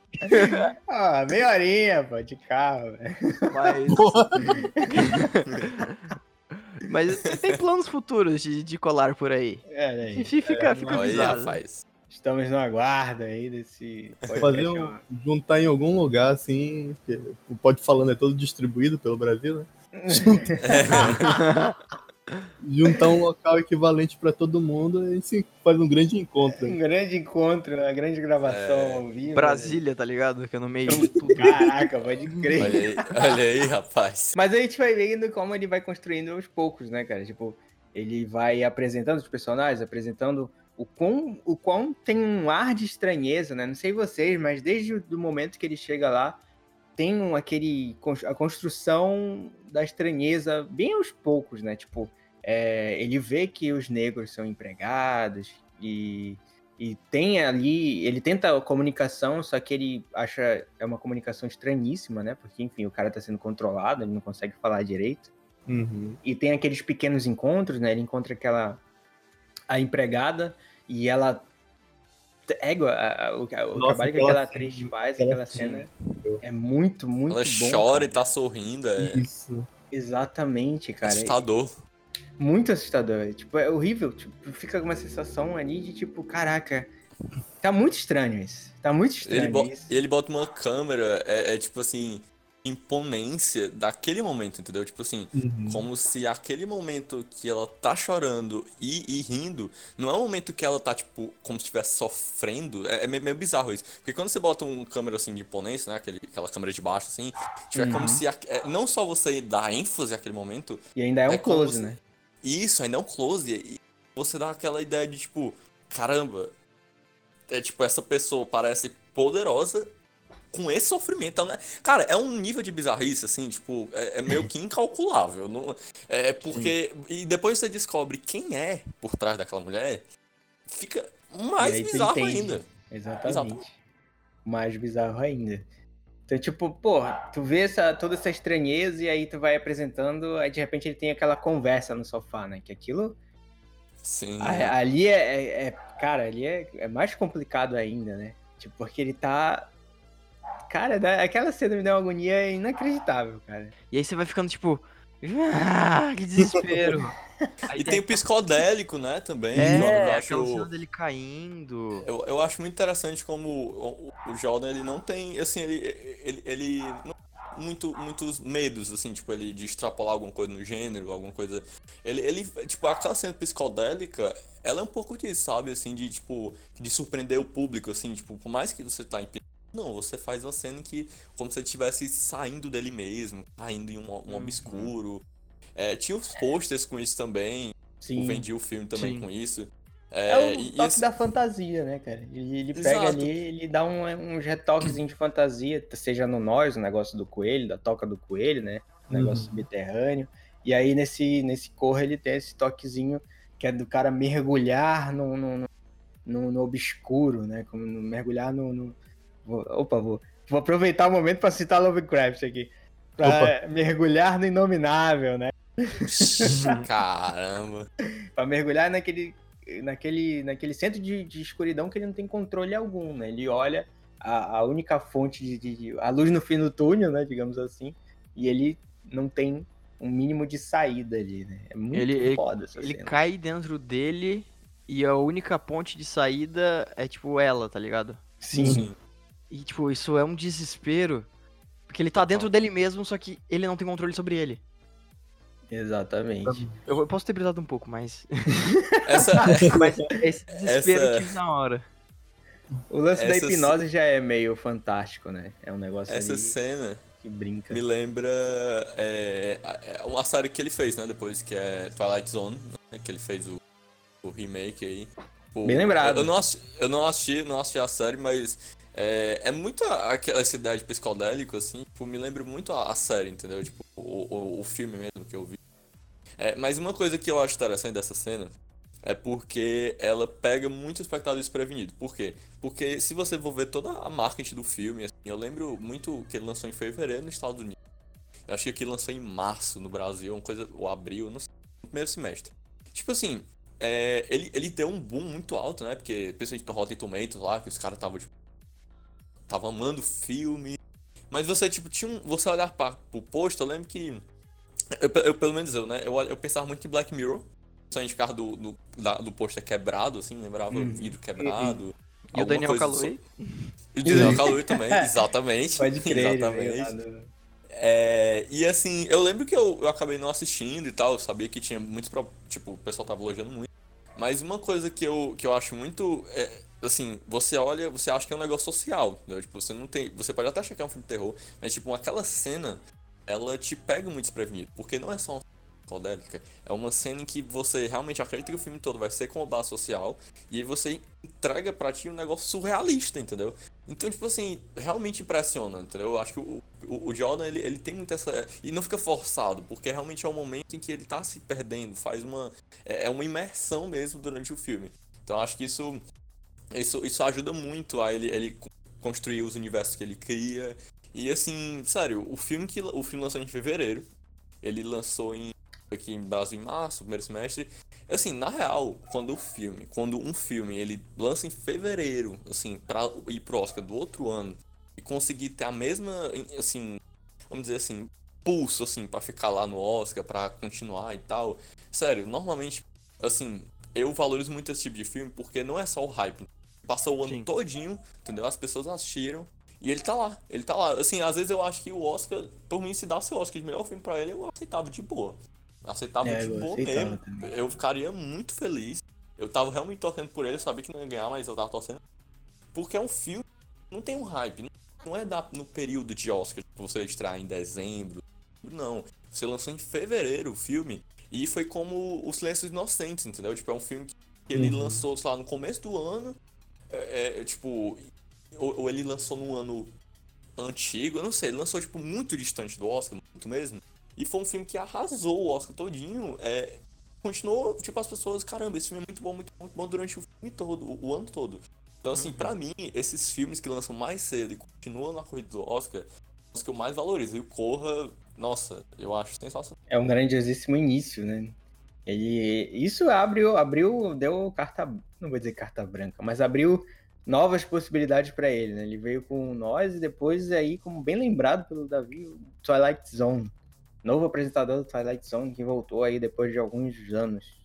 Ah, meia horinha, pô, de carro, velho. Mas. Mas tem planos futuros de, de colar por aí. Aí. Enfim, fica, fica Olha aí, avisado. rapaz. Estamos no aguardo aí desse. Fazer um, juntar em algum lugar assim. O Pode Falando é todo distribuído pelo Brasil, né? Juntar um local equivalente pra todo mundo e a gente faz um grande encontro. Um grande encontro, uma grande gravação É. ao vivo. Brasília, tá ligado? Que é no meio de tudo. né? Caraca, pode crer. Olha aí, olha aí, rapaz. Mas a gente vai vendo como ele vai construindo aos poucos, né, cara? Tipo, ele vai apresentando os personagens, apresentando o quão, o quão tem um ar de estranheza, né? Não sei vocês, mas desde o momento que ele chega lá, tem um, aquele a construção da estranheza bem aos poucos, né? Tipo, é, ele vê que os negros são empregados e, e tem ali, ele tenta a comunicação, só que ele acha é uma comunicação estranhíssima, né? Porque enfim, o cara tá sendo controlado, ele não consegue falar direito. Uhum. E tem aqueles pequenos encontros, né? Ele encontra aquela a empregada e ela égua a- a- o, o Nossa, trabalho que aquela atriz faz, aquela aquela cena é muito, muito Ela bom. chora cara. e tá sorrindo, é Isso. Exatamente, cara. assustador. Muito assustador. Tipo, é horrível. Tipo, fica uma sensação ali de tipo, caraca, Tá muito estranho isso. Tá muito estranho Ele, bo- ele bota uma câmera, é, é tipo assim, imponência daquele momento, entendeu? Tipo assim, Uhum. como se aquele momento que ela tá chorando e, e rindo, não é um momento que ela tá, tipo, como se estivesse sofrendo. É, é meio, bizarro isso. Porque quando você bota um câmera assim de imponência, né? Aquele, aquela câmera de baixo, assim, tipo, é como Uhum. se a- é, não só você dá ênfase àquele momento, E ainda é um é close, se- né? isso, ainda é um close. E você dá aquela ideia de, tipo, caramba, é tipo, essa pessoa parece poderosa com esse sofrimento. Né? Cara, é um nível de bizarrice, assim, tipo, é, é meio que incalculável. Não, é porque. E depois você descobre quem é por trás daquela mulher, fica mais bizarro ainda. Exatamente. Exatamente. Mais bizarro ainda. Então, tipo, porra, tu vê essa, toda essa estranheza e aí tu vai apresentando, aí de repente ele tem aquela conversa no sofá, né? Que aquilo. Sim. a- ali é, é- é- Cara, ali é, é mais complicado ainda, né? Tipo, porque ele tá. Cara, aquela cena me deu uma agonia inacreditável, cara. E aí você vai ficando tipo. Ah, que desespero. Aí E tem o psicodélico, né, também. É, Jordan, eu aquela acho- cena dele caindo. Eu, eu acho muito interessante como o, o Jordan, ele não tem, assim, ele, ele, ele não muito, muitos medos, assim, tipo, ele de extrapolar alguma coisa no gênero, alguma coisa. Ele, ele, tipo, aquela cena psicodélica, ela é um pouco disso, sabe, assim, de, tipo, de surpreender o público, assim, tipo, por mais que você tá em não, você faz uma cena que, como se ele estivesse saindo dele mesmo, caindo em um, um Uhum. obscuro. É, tinha os posters com isso também, Sim. vendi o filme também Sim. com isso. É o e- e toque esse- da fantasia, né, cara? Ele, ele pega Exato. ali, ele dá um, uns retoquezinhos de fantasia, seja no Nós, o negócio do coelho, da toca do coelho, né? O negócio Uhum. subterrâneo. E aí nesse, nesse corra ele tem esse toquezinho que é do cara mergulhar no, no, no, no- no obscuro, né? Como mergulhar no. no- vou- opa, vou, vou aproveitar o momento para citar Lovecraft aqui. Pra mergulhar no inominável, né? Caramba. Pra mergulhar naquele, naquele, naquele centro de, de escuridão que ele não tem controle algum, né? Ele olha a, a única fonte de, de- de- a luz no fim do túnel, né? Digamos assim, e ele não tem um mínimo de saída ali, né? É muito Ele- ele- foda essa Ele cena. cai dentro dele e a única ponte de saída é tipo ela, tá ligado? Sim, E tipo, isso é um desespero. Porque ele tá dentro dele mesmo, só que ele não tem controle sobre ele. exatamente. Eu, eu posso ter brisado um pouco, mas. Essa, mas esse desespero Essa- eu tive na hora. O lance da Essa hipnose já é meio fantástico, né? É um negócio essa ali cena que brinca. me lembra é, é uma série que ele fez, né? Depois, que é Twilight Zone, né, que ele fez o, o remake aí. Pô, Bem lembrado. Eu não assisti, eu não assisti, não assisti a série, mas é, é muito aquela essa ideia de psicodélico, assim, tipo, me lembra muito a, a série, entendeu? Tipo, o, o, o filme mesmo que eu vi. É, mas uma coisa que eu acho interessante dessa cena é porque ela pega muito o espectador desprevenido. Por quê? Porque se você for ver toda a marketing do filme, assim, eu lembro muito que ele lançou em fevereiro nos Estados Unidos. Eu acho que ele lançou em março no Brasil, uma coisa, ou abril, não sei, no primeiro semestre. Tipo assim, é, ele, ele deu um boom muito alto, né? Porque, principalmente no Rotten Tomatoes lá, que os caras estavam, tipo, tava amando o filme. Mas você, tipo, tinha um. Você olhar para pro post, eu lembro que. Eu, eu, pelo menos eu, né? Eu, eu pensava muito em Black Mirror. Por causa do, do, da- do pôster quebrado, assim, lembrava Uhum. vidro quebrado. E o alguma Daniel Kaluuya? E o Daniel Kaluuya também, exatamente. Pode crer, veio exatamente. do- É, e assim, eu lembro que eu, eu acabei não assistindo e tal, eu sabia que tinha muitos, tipo, o pessoal tava elogiando muito. Mas uma coisa que eu, que eu acho muito, é, assim, você olha, você acha que é um negócio social, entendeu? Tipo, você não tem, você pode até achar que é um filme de terror, mas tipo, aquela cena, ela te pega muito desprevenido, porque não é só uma psicodélica, é uma cena em que você realmente acredita que o filme todo vai ser com o base social, e aí você entrega pra ti um negócio surrealista, entendeu? Então, tipo assim, realmente impressiona, entendeu? Eu acho que o, o, o Jordan, ele, ele tem muito essa... E não fica forçado, porque realmente é um momento em que ele tá se perdendo, faz uma... É é uma imersão mesmo durante o filme. Então, acho que isso... Isso, isso ajuda muito a ele, ele co- construir os universos que ele cria. E assim, sério, o filme que o filme lançou em fevereiro, ele lançou em aqui em Brasil em março, primeiro semestre. Assim, na real, quando o filme, quando um filme ele lança em fevereiro, assim, para ir pro Oscar do outro ano e conseguir ter a mesma, assim, vamos dizer assim, pulso assim para ficar lá no Oscar, para continuar e tal. Sério, normalmente, assim, eu valorizo muito esse tipo de filme porque não é só o hype. Passou o ano Sim. todinho, entendeu? As pessoas assistiram. E ele tá lá, ele tá lá. Assim, às vezes eu acho que o Oscar, por mim, se desse o Oscar de melhor filme pra ele, eu aceitava de boa. Aceitava É, de boa mesmo. também. Eu ficaria muito feliz. Eu tava realmente torcendo por ele, eu sabia que não ia ganhar, mas eu tava torcendo. Porque é um filme, não tem um hype. não- é da, no período de Oscar, que você estrear em dezembro. Não. Você lançou em fevereiro o filme. E foi como O Silêncio dos Inocentes, entendeu? Tipo, é um filme que ele Uhum. lançou, sei lá, no começo do ano. É, é, tipo. Ou, ou ele lançou num ano antigo, eu não sei, ele lançou, tipo, muito distante do Oscar, muito mesmo. E foi um filme que arrasou o Oscar todinho. É, continuou, tipo, as pessoas, caramba, esse filme é muito bom, muito bom, muito bom durante o filme todo, o, o ano todo. Então, assim, pra mim, esses filmes que lançam mais cedo e continuam na corrida do Oscar, são os que eu mais valorizo. E o Corra, nossa, eu acho sensacional. É um grandiosíssimo início, né? Ele, isso abriu, abriu, deu carta, não vou dizer carta branca, mas abriu novas possibilidades para ele, né? Ele veio com nós e depois aí, como bem lembrado pelo Davi, o Twilight Zone, novo apresentador do Twilight Zone que voltou aí depois de alguns anos,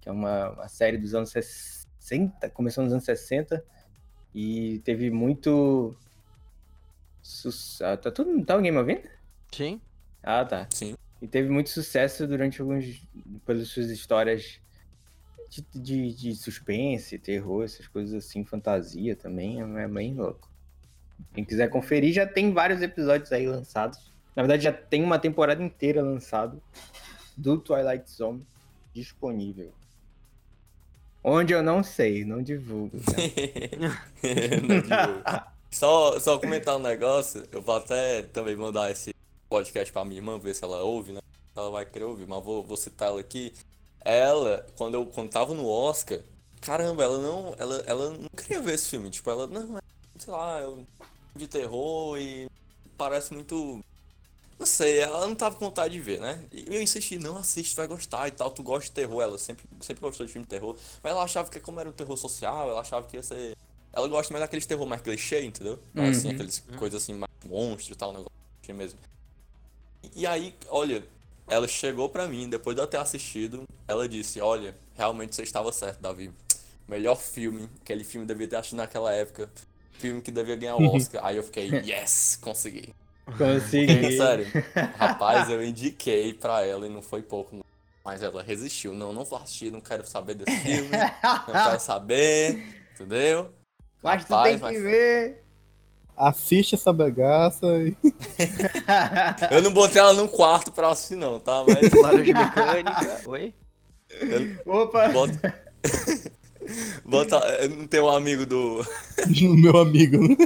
que é uma, uma série dos anos 60, começou nos anos 60 e teve muito ah, tá tudo tá alguém me ouvindo? Sim. Ah, tá. Sim. E teve muito sucesso durante alguns. pelas suas histórias de, de, de suspense, terror, essas coisas assim, fantasia também. É bem louco. Quem quiser conferir, já tem vários episódios aí lançados. Na verdade, já tem uma temporada inteira lançado do Twilight Zone disponível. Onde eu não sei, não divulgo. tá? Não divulgo. só, só comentar um negócio, eu vou até também mandar esse podcast pra minha irmã, ver se ela ouve, né? Ela vai querer ouvir, mas vou, vou citar ela aqui. Ela, quando eu quando tava no Oscar, caramba, ela não, ela, ela não queria ver esse filme. Tipo, ela, não, é, sei lá, é um de terror e parece muito. Não sei, ela não tava com vontade de ver, né? E eu insisti, não assiste, vai gostar e tal, tu gosta de terror, ela sempre, sempre gostou de filme de terror. Mas ela achava que como era um terror social, ela achava que ia ser. Ela gosta mais daqueles terror mais clichê, entendeu? Assim, Uhum. aqueles coisas assim, mais monstro e tal, negócio mesmo. E aí, olha, ela chegou pra mim, depois de eu ter assistido, ela disse, olha, realmente você estava certo, Davi. Melhor filme, aquele filme devia ter assistido naquela época. Filme que devia ganhar o Oscar. aí eu fiquei, yes, consegui. Consegui. Sério. Rapaz, eu indiquei pra ela e não foi pouco. não. Mas ela resistiu. Não, não vou assistir, não quero saber desse filme. Não quero saber. Entendeu? Mas tu Rapaz, tem que mas- ver. Assiste essa bagaça e. Eu não botei ela num quarto pra assistir, não, tá? Mas Laranja mecânica. Oi? Opa! bota. bota. Não tem um amigo do. meu amigo.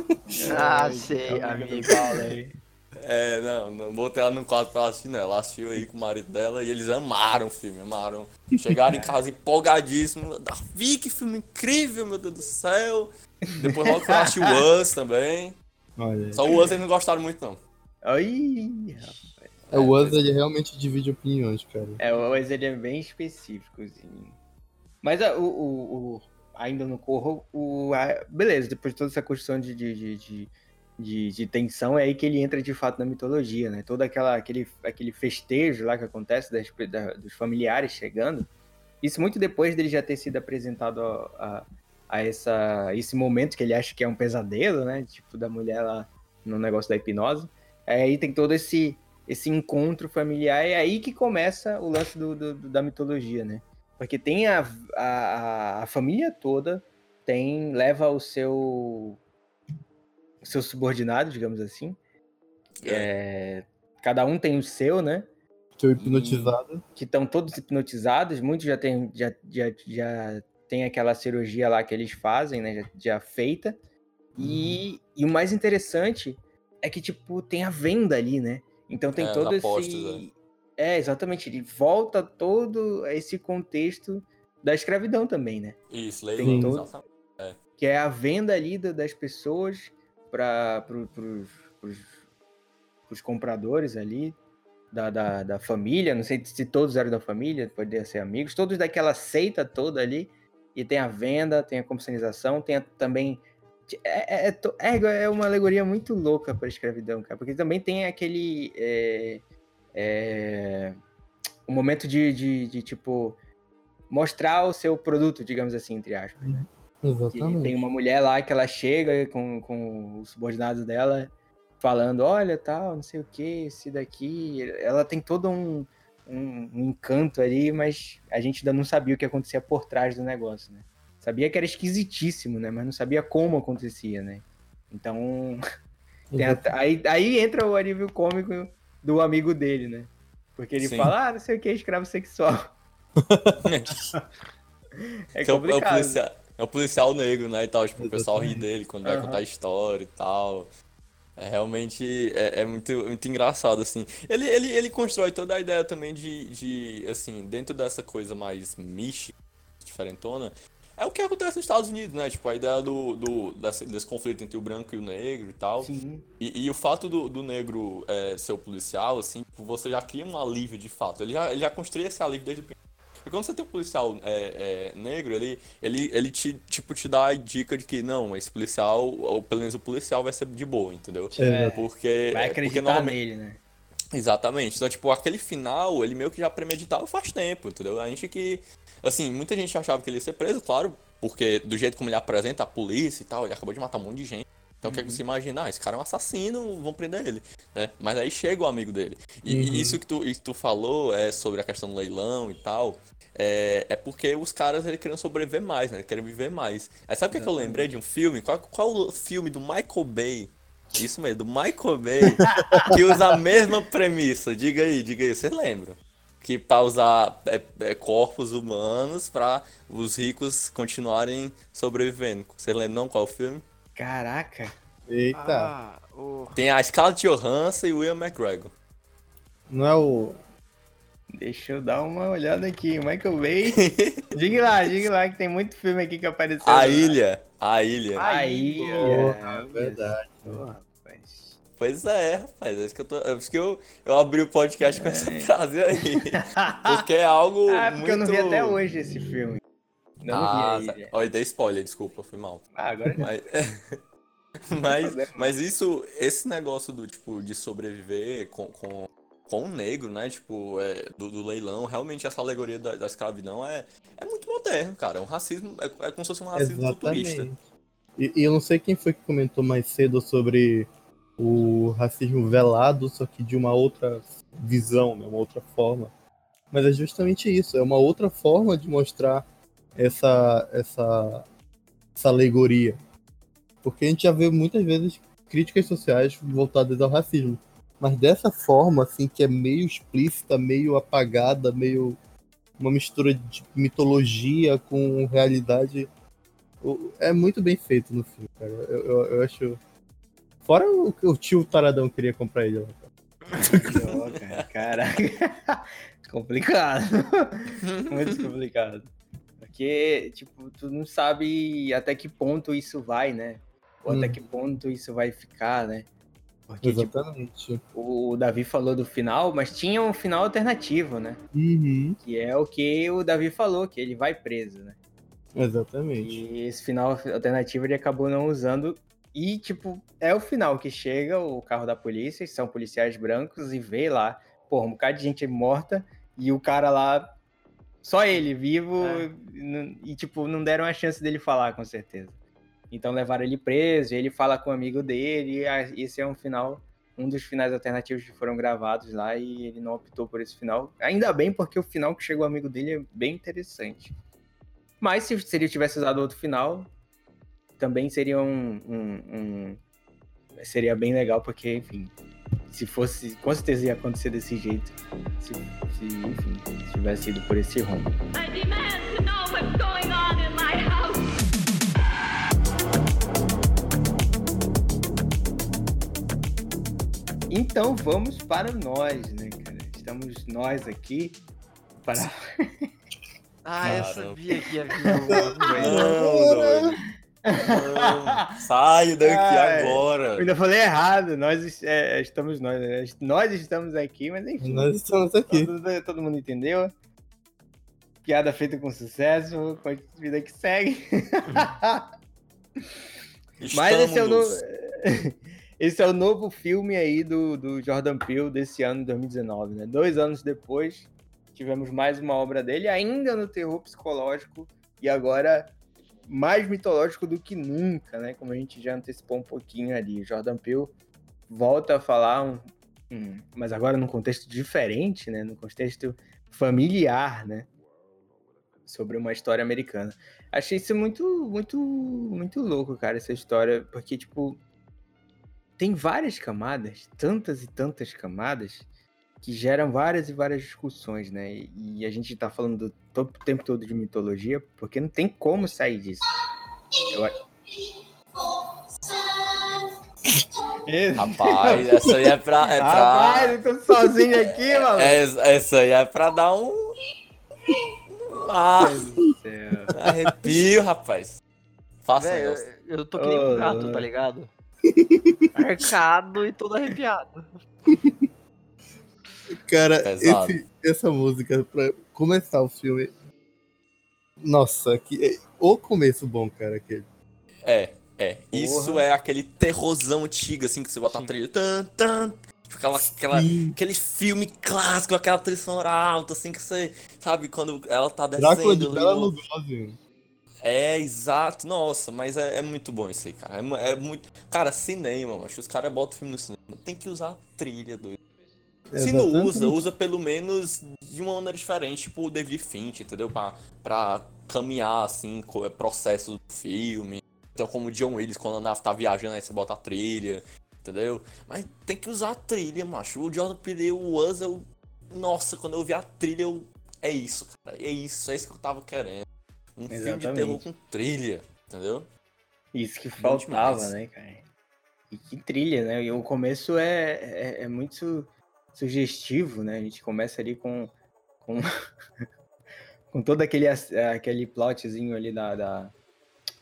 Ah, sei, amigo amigo. É, não, não botei ela num quarto pra assistir, não. Ela assistiu aí com o marido dela e eles amaram o filme, amaram. Chegaram em casa empolgadíssimos. Davi, que filme incrível, meu Deus do céu. Depois logo foram assistir o Us também. Olha, Só o eles não gostaram muito, não. Ai, é, o Us ele realmente divide opiniões, cara. É, mas ele é bem específico, assim. Mas a- o, o- o- ainda no corro, o, a- beleza, depois de toda essa construção de, de, de, de, de- de tensão, é aí que ele entra de fato na mitologia, né? Todo aquela, aquele, aquele festejo lá que acontece das, da- dos familiares chegando. Isso muito depois dele já ter sido apresentado a, a, a essa, esse momento que ele acha que é um pesadelo, né? Tipo, da mulher lá no negócio da hipnose. Aí tem todo esse, esse encontro familiar, é aí que começa o lance do, do- do- da mitologia, né? Porque tem a, a, a família toda tem leva o seu o seu subordinado, digamos assim. É, cada um tem o seu, né? Tô hipnotizado. Que estão todos hipnotizados, muitos já tem, já, já, já tem aquela cirurgia lá que eles fazem, né? Já, já feita. E, e o mais interessante é que, tipo, tem a venda ali, né? Então tem É, todo esse. É, exatamente. Ele volta todo esse contexto da escravidão também, né? Isso, Tem leilão, todo- exatamente. Que é a venda ali da- das pessoas para pro, pros, pros, pros compradores ali da, da, da família. Não sei se todos eram da família, poderia ser amigos, todos daquela seita toda ali. E tem a venda, tem a comercialização, tem a- também. É, é, é é, é uma alegoria muito louca para a escravidão, cara, porque também tem aquele. É, é, um momento de, de, de, tipo. Mostrar o seu produto, digamos assim, entre aspas. Né? Que Exatamente. tem uma mulher lá que ela chega com, com os subordinados dela falando, olha, tal, não sei o que, esse daqui. Ela tem todo um, um, um encanto ali, mas a gente ainda não sabia o que acontecia por trás do negócio, né? Sabia que era esquisitíssimo, né? Mas não sabia como acontecia, né? Então, até- aí, aí entra o alívio cômico do amigo dele, né? Porque ele Sim. fala, ah, não sei o que, escravo sexual. É Que é, o, é complicado. policial, é o policial negro, né? E tal, tipo, o pessoal ri dele quando vai Aham. contar a história e tal. É realmente é, é muito, muito engraçado, assim. Ele, ele, ele constrói toda a ideia também de, de, assim, dentro dessa coisa mais mística, diferentona, é o que acontece nos Estados Unidos, né? Tipo, a ideia do, do, desse, desse conflito entre o branco e o negro e tal. Sim. E, e o fato do, do negro é, ser o policial, assim, tipo, você já cria um alívio de fato. Ele já, ele já construiu esse alívio desde o. Porque quando você tem um policial é, é, negro, ele, ele, ele te, tipo, te dá a dica de que, não, esse policial, ou pelo menos o policial vai ser de boa, entendeu? É, Porque, Vai porque acreditar normalmente, nele, né? Exatamente. Então, tipo, aquele final, ele meio que já premeditava faz tempo, entendeu? A gente que. Assim, muita gente achava que ele ia ser preso, claro, porque do jeito como ele apresenta a polícia e tal, ele acabou de matar um monte de gente. Então, o que é que você imagina? Ah, esse cara é um assassino, vão prender ele, né? Mas aí chega o amigo dele. E, e Uhum. isso que tu, isso que tu falou é sobre a questão do leilão e tal. É, é porque os caras eles queriam sobreviver mais, né? Eles querem viver mais. Aí sabe o que, é que eu lembrei de um filme? Qual, qual o filme do Michael Bay? Isso mesmo, do Michael Bay, que usa a mesma premissa. Diga aí, diga aí, você lembra? Que pra usar é, é, corpos humanos pra os ricos continuarem sobrevivendo. Você lembra não qual é o filme? Caraca. Eita. Ah, o... Tem a Scarlett Johansson e o Will McGregor. Não é o. Deixa eu dar uma olhada aqui. Michael Bay. diga lá, diga lá que tem muito filme aqui que apareceu. A Ilha, a Ilha. A ilha. Porra, Olha verdade. só, rapaz. Pois é, rapaz. É isso que eu tô. É isso que eu, eu abri o podcast com essa frase aí. Porque é algo. ah, porque eu não vi muito- até hoje esse filme. Não Ah, vi a tá. ilha. Olha, dei spoiler, desculpa, fui mal. Ah, agora já. Mas, mas, mas isso, esse negócio do tipo de sobreviver com, com, com o negro, né? Tipo, é, do, do leilão, realmente essa alegoria da, da escravidão é, é muito moderno, cara. É um racismo, é, é como se fosse um racismo futurista. E, e eu não sei quem foi que comentou mais cedo sobre o racismo velado, só que de uma outra visão, né, uma outra forma. Mas é justamente isso, é uma outra forma de mostrar essa, essa, essa alegoria. Porque a gente já vê muitas vezes críticas sociais voltadas ao racismo. Mas dessa forma, assim, que é meio explícita, meio apagada, meio uma mistura de mitologia com realidade. É muito bem feito no filme, cara. Eu, eu, eu acho. Fora o que o tio Taradão queria comprar ele lá. Cara, Caraca. complicado. Muito complicado. Porque, tipo, tu não sabe até que ponto isso vai, né? Ou até Hum. que ponto isso vai ficar, né? Porque, tipo, Exatamente. o Davi falou do final, mas tinha um final alternativo, né? Uhum, Que é o que o Davi falou, que ele vai preso, né? exatamente. E esse final alternativo ele acabou não usando. E, tipo, é o final que chega o carro da polícia, são policiais brancos, e vê lá, porra, um bocado de gente morta, e o cara lá, só ele vivo, É. e, e, tipo, não deram a chance dele falar, com certeza. Então levaram ele preso, ele fala com o amigo dele, e esse é um final, um dos finais alternativos que foram gravados lá, e ele não optou por esse final. Ainda bem, porque o final que chegou o amigo dele é bem interessante. Mas se, se ele tivesse usado outro final, também seria um, um- um- Seria bem legal, porque, enfim. Se fosse. Com certeza ia acontecer desse jeito. Se, se, enfim, se tivesse ido por esse rumo. I demand to know what's going on in my house. Então vamos para nós, né, cara? Estamos nós aqui para. Ah, eu sabia que ia vir. Não. Sai daqui Ai, Eu agora. ainda falei errado. Nós é, estamos nós. né? Nós estamos aqui, mas enfim. Nós estamos aqui. Todo, todo mundo entendeu? Piada feita com sucesso, com a vida que segue. Mas esse é, o novo... esse é o novo filme aí do, do Jordan Peele desse ano, 2019, né? Dois anos depois, tivemos mais uma obra dele, ainda no terror psicológico, e agora mais mitológico do que nunca, né? Como a gente já antecipou um pouquinho ali. Jordan Peele volta a falar, um, um- mas agora num contexto diferente, né? No contexto familiar, né? Sobre uma história americana. Achei isso muito, muito, muito louco, cara, essa história, porque, tipo, tem várias camadas, tantas e tantas camadas, que geram várias e várias discussões, né? E, e a gente tá falando do to- o tempo todo de mitologia, porque não tem como sair disso. Eu. Rapaz, essa aí é pra. É pra Rapaz, eu tô sozinho aqui, mano. é- essa aí é pra dar um. Ah, arrepio, rapaz. Faça Véi, eu, eu tô que nem um gato, tá ligado? Arcado e todo arrepiado. Cara, esse- essa música, pra começar o filme. Nossa, que, o começo bom, cara. Aquele. É, é. Isso Porra. é aquele terrorzão antigo, assim, que você bota a trilha. Tan, tan, tipo aquela, aquela, Sim. aquele filme clássico, aquela trilha sonora alta, assim, que você. Sabe, quando ela tá Drácula descendo. de ali Bela Lugosi. É, exato. Nossa, mas é, é muito bom isso aí, cara. É, é muito. Cara, cinema, mano. Os caras botam filme no cinema. Tem que usar a trilha, doido. Se não usa, usa pelo menos de uma maneira diferente, tipo o David Finch, entendeu? Pra, pra caminhar, assim, com o processo do filme. Então, como o John Willis, quando a nave tá viajando, aí você bota a trilha, entendeu? Mas tem que usar a trilha, macho. O Jordan Peele, o eu... Nossa, quando eu vi a trilha, eu... É isso, cara. É isso, é isso que eu tava querendo. Um filme de Exatamente. terror com trilha, entendeu? Isso que Bom faltava, né, cara? E que trilha, né? E o começo é, é, é muito su- sugestivo, né? A gente começa ali com, com, com todo aquele, aquele plotzinho ali da, da-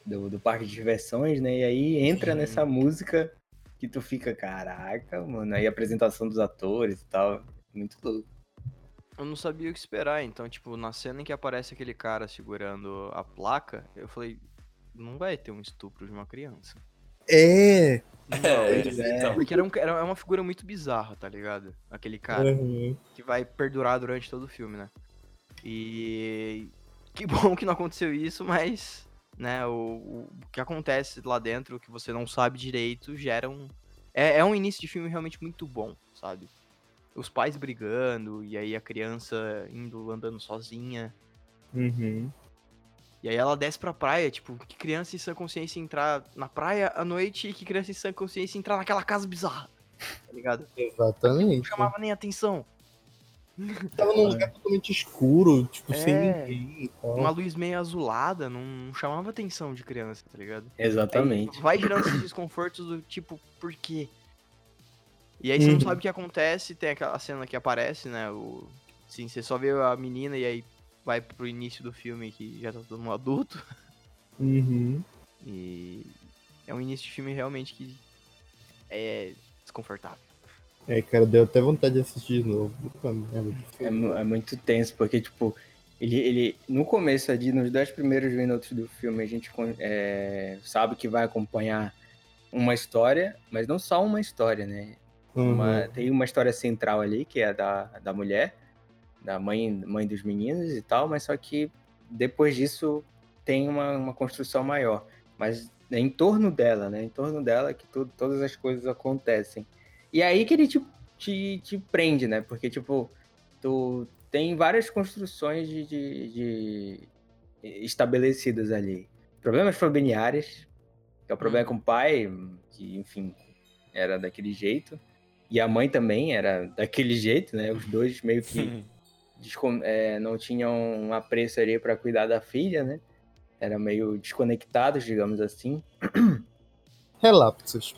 do, do parque de diversões, né? E aí entra Sim. nessa música que tu fica, caraca, mano. Aí a apresentação dos atores e tal. Muito louco. Eu não sabia o que esperar, então, tipo, na cena em que aparece aquele cara segurando a placa, eu falei, não vai ter um estupro de uma criança. É. É, Pois é. então. Porque era, um, era é uma figura muito bizarra, tá ligado? Aquele cara. Uhum. que vai perdurar durante todo o filme, né? E que bom que não aconteceu isso, mas, né, o, o que acontece lá dentro, que você não sabe direito, gera um. É, é um início de filme realmente muito bom, sabe? Os pais brigando, e aí a criança indo andando sozinha. Uhum. E aí ela desce pra praia, tipo, que criança em sã consciência entrar na praia à noite e que criança em sã consciência entrar naquela casa bizarra. Tá ligado? Não Exatamente. chamava nem atenção. Tava num lugar totalmente escuro, tipo, sem É. ninguém e tal. Uma luz meio azulada não, não chamava atenção de criança, tá ligado? Aí Exatamente. vai gerando esses desconfortos do tipo, por quê? E aí você não Uhum. sabe o que acontece, tem aquela cena que aparece, né? O... Sim, você só vê a menina e aí vai pro início do filme que já tá todo mundo adulto. Uhum. E é um início de filme realmente que é desconfortável. É, cara, deu até vontade de assistir de novo. É, é muito tenso, porque, tipo, ele, ele no começo ali, nos dez primeiros minutos do filme, a gente é, sabe que vai acompanhar uma história, mas não só uma história, né? Uma- Uhum. tem uma história central ali, que é a da, da mulher, da mãe, mãe dos meninos e tal, mas só que depois disso tem uma, uma construção maior. Mas é em torno dela, né? Em torno dela que tudo, todas as coisas acontecem. E é aí que ele te, te, te prende, né? Porque, tipo, tu tem várias construções de, de- de- estabelecidas ali. Problemas familiares, que é o problema com o pai, que, enfim, era daquele jeito. E a mãe também era daquele jeito, né? Os dois meio que é, não tinham um apreço ali para cuidar da filha, né? Eram meio desconectados, digamos assim. Relapsos.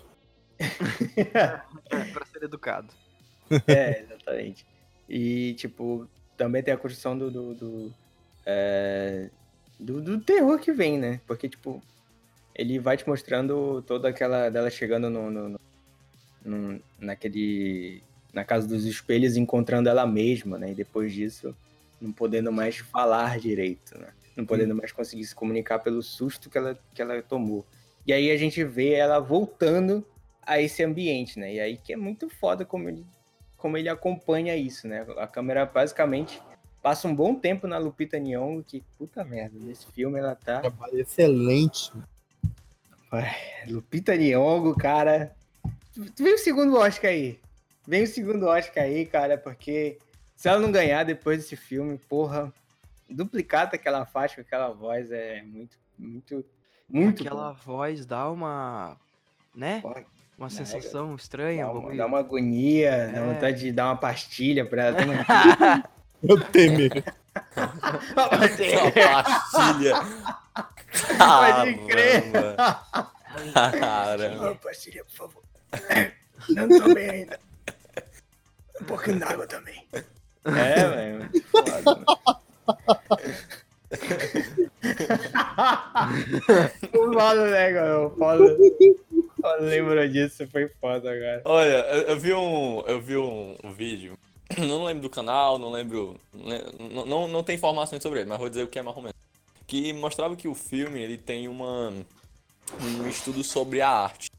pra ser educado. É, exatamente. E, tipo, também tem a construção do. do, do, é, do, do terror que vem, né? Porque, tipo, ele vai te mostrando toda aquela. dela chegando no. no- no- naquele. na casa dos espelhos, encontrando ela mesma, né? E depois disso, não podendo mais falar direito, né? Não podendo mais conseguir se comunicar pelo susto que ela, que ela tomou. E aí a gente vê ela voltando a esse ambiente, né? E aí que é muito foda como ele como ele acompanha isso, né? A câmera basicamente passa um bom tempo na Lupita Nyong'o, que puta merda, nesse filme ela tá... Trabalho excelente. Lupita Nyong'o, cara... Vem o segundo Oscar aí. Vem o segundo Oscar aí, cara, porque se ela não ganhar depois desse filme, porra, duplicata que ela faz com aquela voz é muito, muito, muito Aquela voz dá uma. né? bom. Uma Né, sensação estranha. Dá um uma, dá uma agonia, dá É. vontade de dar uma pastilha pra ela. Eu temi. Uma pastilha. Pode crer. Caramba. Uma pastilha, por favor. Não tô bem ainda. Um pouquinho d'água também. É, velho. Foda, né, cara? Foda. Foda, Lembrou disso, foi foda agora. Olha, eu, eu vi um, eu vi um, um vídeo, não lembro do canal, não lembro, né, não, não, não tem informações sobre ele, mas vou dizer o que é mais ou menos. Que mostrava que o filme ele tem uma, um estudo sobre a arte.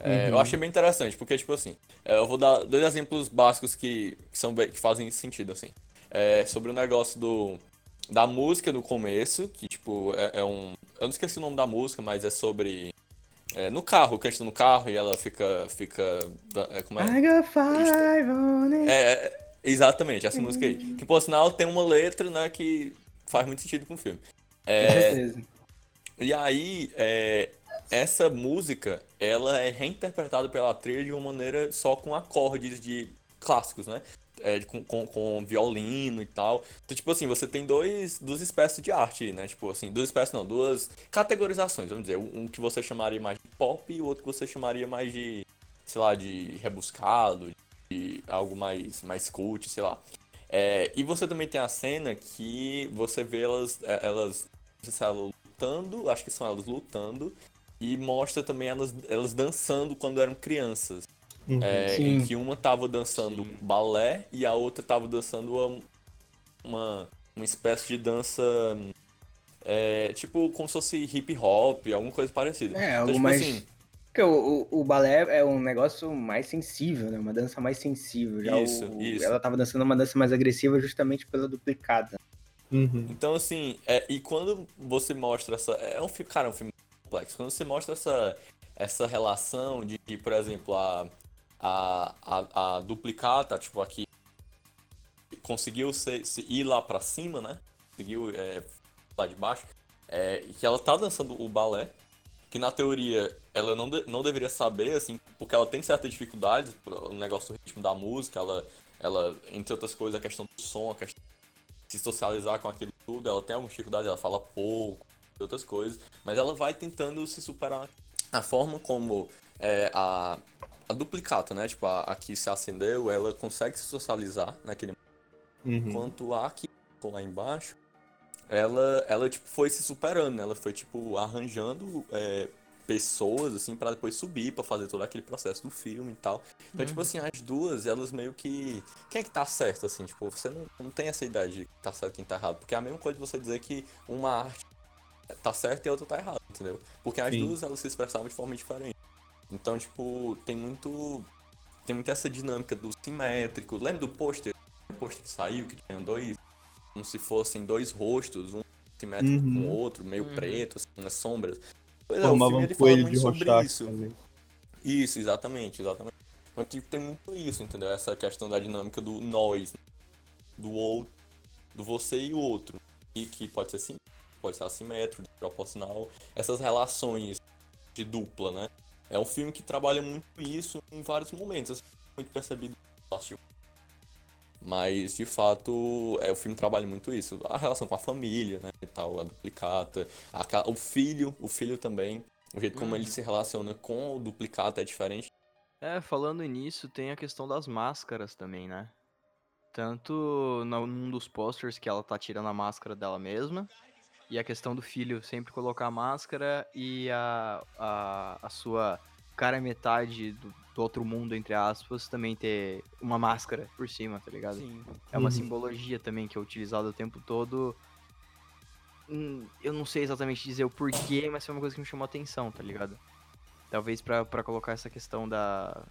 É, Eu achei bem interessante, porque, tipo assim, é, eu vou dar dois exemplos básicos que, que são, que fazem sentido, assim. É, sobre o negócio do, da música no começo, que, tipo, é, é um... Eu não esqueci o nome da música, mas é sobre... É, no carro, canta no carro e ela fica... fica é, como é? I got five on it. É, exatamente, essa música aí. Que, por sinal, tem uma letra, né, que faz muito sentido com o filme. Com É, certeza. e aí, é, essa música, ela é reinterpretada pela trilha de uma maneira só com acordes de clássicos, né? É, com, com, com violino e tal. Então, tipo assim, você tem dois, duas espécies de arte, né? Tipo assim, duas espécies não, duas categorizações, vamos dizer. Um que você chamaria mais de pop e o outro que você chamaria mais de, sei lá, de rebuscado, de algo mais, mais cult, sei lá. É, e você também tem a cena que você vê elas, é, elas, sei se é elas lutando, acho que são elas lutando, e mostra também elas, elas dançando quando eram crianças. Uhum. É, Sim. em que uma tava dançando balé e a outra tava dançando uma, uma, uma espécie de dança. é, tipo, como se fosse hip hop, alguma coisa parecida. É, Então, algo tipo mais. assim, Porque o, o, o balé é um negócio mais sensível, né? Uma dança mais sensível. Já Isso, o- isso. Ela tava dançando uma dança mais agressiva justamente pela duplicada. Uhum. Então, assim, é, e quando você mostra essa. É um filme, cara, é um filme complexo. Quando você mostra essa, essa relação de que, por exemplo, a, a, a, a duplicata, tipo, aqui, conseguiu se, ir lá pra cima, né? Conseguiu é, lá de baixo. É, que ela tá dançando o balé, que na teoria ela não, de- não deveria saber, assim, porque ela tem certas dificuldades, o negócio do ritmo da música, ela, ela, entre outras coisas, a questão do som, a questão se socializar com aquilo tudo, ela tem alguma dificuldade, ela fala pouco, outras coisas, mas ela vai tentando se superar. A forma como é, a, a duplicata, né, tipo, a, a que se acendeu, ela consegue se socializar naquele Uhum. enquanto a que ficou lá embaixo, ela, ela tipo, foi se superando, né? ela foi, tipo, arranjando é, pessoas, assim, pra depois subir, pra fazer todo aquele processo do filme e tal. Então, tipo assim, as duas, elas meio que... Quem é que tá certo, assim? Tipo, você não, não tem essa ideia de que tá certo e quem tá errado. Porque é a mesma coisa de você dizer que uma arte tá certa e a outra tá errada, entendeu? Porque as Sim. duas, elas se expressavam de forma diferente. Então, tipo, tem muito... Tem muito essa dinâmica do simétrico. Lembra do pôster? O pôster que saiu, que tinha dois... Como se fossem dois rostos, um simétrico com o Uhum. outro, meio Uhum. preto, assim, nas sombras. Pois é, o filme, um ele fala coelho muito de sobre isso. também. Isso, exatamente, exatamente. Então aqui tem muito isso, entendeu? Essa questão da dinâmica do nós, do outro, do você e o outro. E que pode ser sim, pode ser assimétrico, proporcional. Essas relações de dupla, né? É um filme que trabalha muito isso em vários momentos, assim, muito percebido. Mas, de fato, é, o filme trabalha muito isso. A relação com a família, né, e tal, a duplicata. a o filho, o filho também. O jeito como ele se relaciona com o duplicata é diferente. É, falando nisso, tem a questão das máscaras também, né? Tanto num dos posters que ela tá tirando a máscara dela mesma, e a questão do filho sempre colocar a máscara e a, a, a sua cara metade do, do outro mundo, entre aspas, também ter uma máscara por cima, tá ligado? Sim. É uma Uhum. simbologia também que é utilizada o tempo todo. Hum, Eu não sei exatamente dizer o porquê, mas foi uma coisa que me chamou a atenção, tá ligado? Talvez pra, pra colocar essa questão da.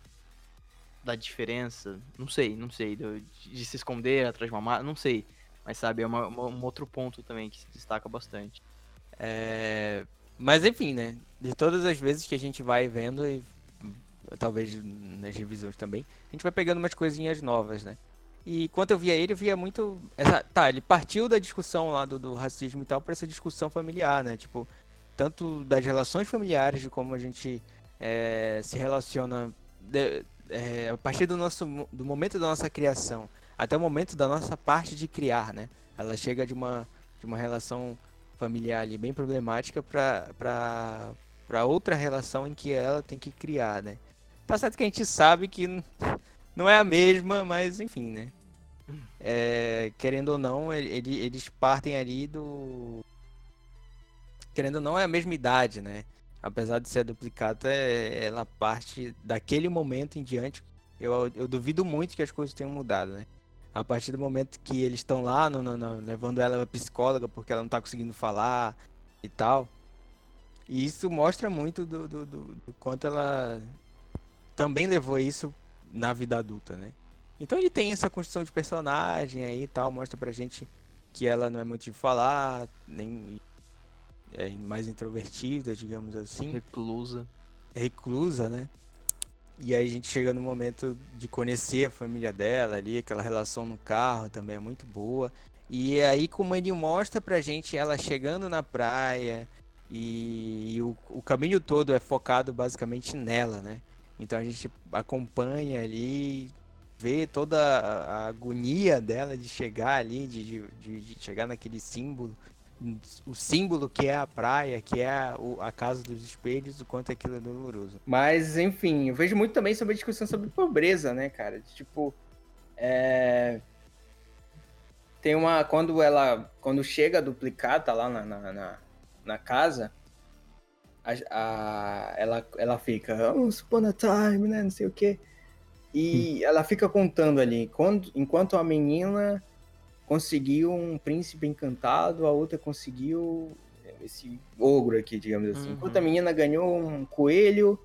Da diferença. Não sei, não sei. do- de se esconder atrás de uma máscara. Não sei. Mas sabe, é uma- uma- um outro ponto também que se destaca bastante. É, Mas enfim, né? De todas as vezes que a gente vai vendo, e talvez nas revisões também, a gente vai pegando umas coisinhas novas, né? E quando eu via ele, eu via muito. essa- Tá, ele partiu da discussão lá do, do racismo e tal para essa discussão familiar, né? Tipo, tanto das relações familiares, de como a gente é, se relaciona de- é, a partir do nosso do momento da nossa criação até o momento da nossa parte de criar, né? Ela chega de uma, de uma relação familiar ali bem problemática para outra relação em que ela tem que criar, né? Tá certo que a gente sabe que não é a mesma, mas enfim, né? É, querendo ou não, ele- eles partem ali do. Querendo ou não, é a mesma idade, né? Apesar de ser duplicata, é, ela parte daquele momento em diante. Eu, eu duvido muito que as coisas tenham mudado, né? A partir do momento que eles estão lá, no, no- no- levando ela pra psicóloga porque ela não tá conseguindo falar e tal. E isso mostra muito do, do, do- do quanto ela também levou isso na vida adulta, né? Então ele tem essa construção de personagem aí e tal, mostra pra gente que ela não é muito de falar, nem é mais introvertida, digamos assim Reclusa. reclusa, né? E aí a gente chega no momento de conhecer a família dela ali, aquela relação no carro também é muito boa. E aí como ele mostra pra gente ela chegando na praia e, e o, o caminho todo é focado basicamente nela, né? Então a gente acompanha ali, vê toda a, a agonia dela de chegar ali, de, de, de- de chegar naquele símbolo, o símbolo que é a praia, que é a, o- a casa dos espelhos, o quanto aquilo é doloroso. Mas, enfim, eu vejo muito também sobre a discussão sobre pobreza, né, cara? Tipo, é... tem uma. Quando ela. Quando chega a duplicata lá na, na, na, na casa, a, a- ela, ela fica. Once upon a time, né? Não sei o quê. E ela fica contando ali. Quando, enquanto a menina conseguiu um príncipe encantado, a outra conseguiu esse ogro aqui, digamos assim. Uhum. Enquanto a menina ganhou um coelho,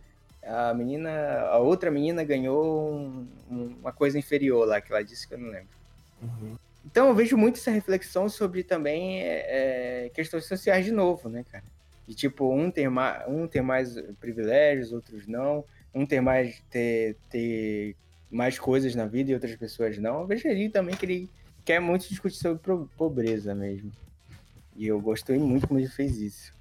a menina, a outra menina ganhou um- um- uma coisa inferior lá, que ela disse que eu não lembro. Então eu vejo muito essa reflexão sobre também é, é, questões sociais de novo, né, cara? De tipo, um ter, mais, um ter mais privilégios, outros não. Um ter mais, ter, ter mais coisas na vida e outras pessoas não. Eu vejo ali também que ele quer muito discutir sobre pobreza mesmo. E eu gostei muito como ele fez isso.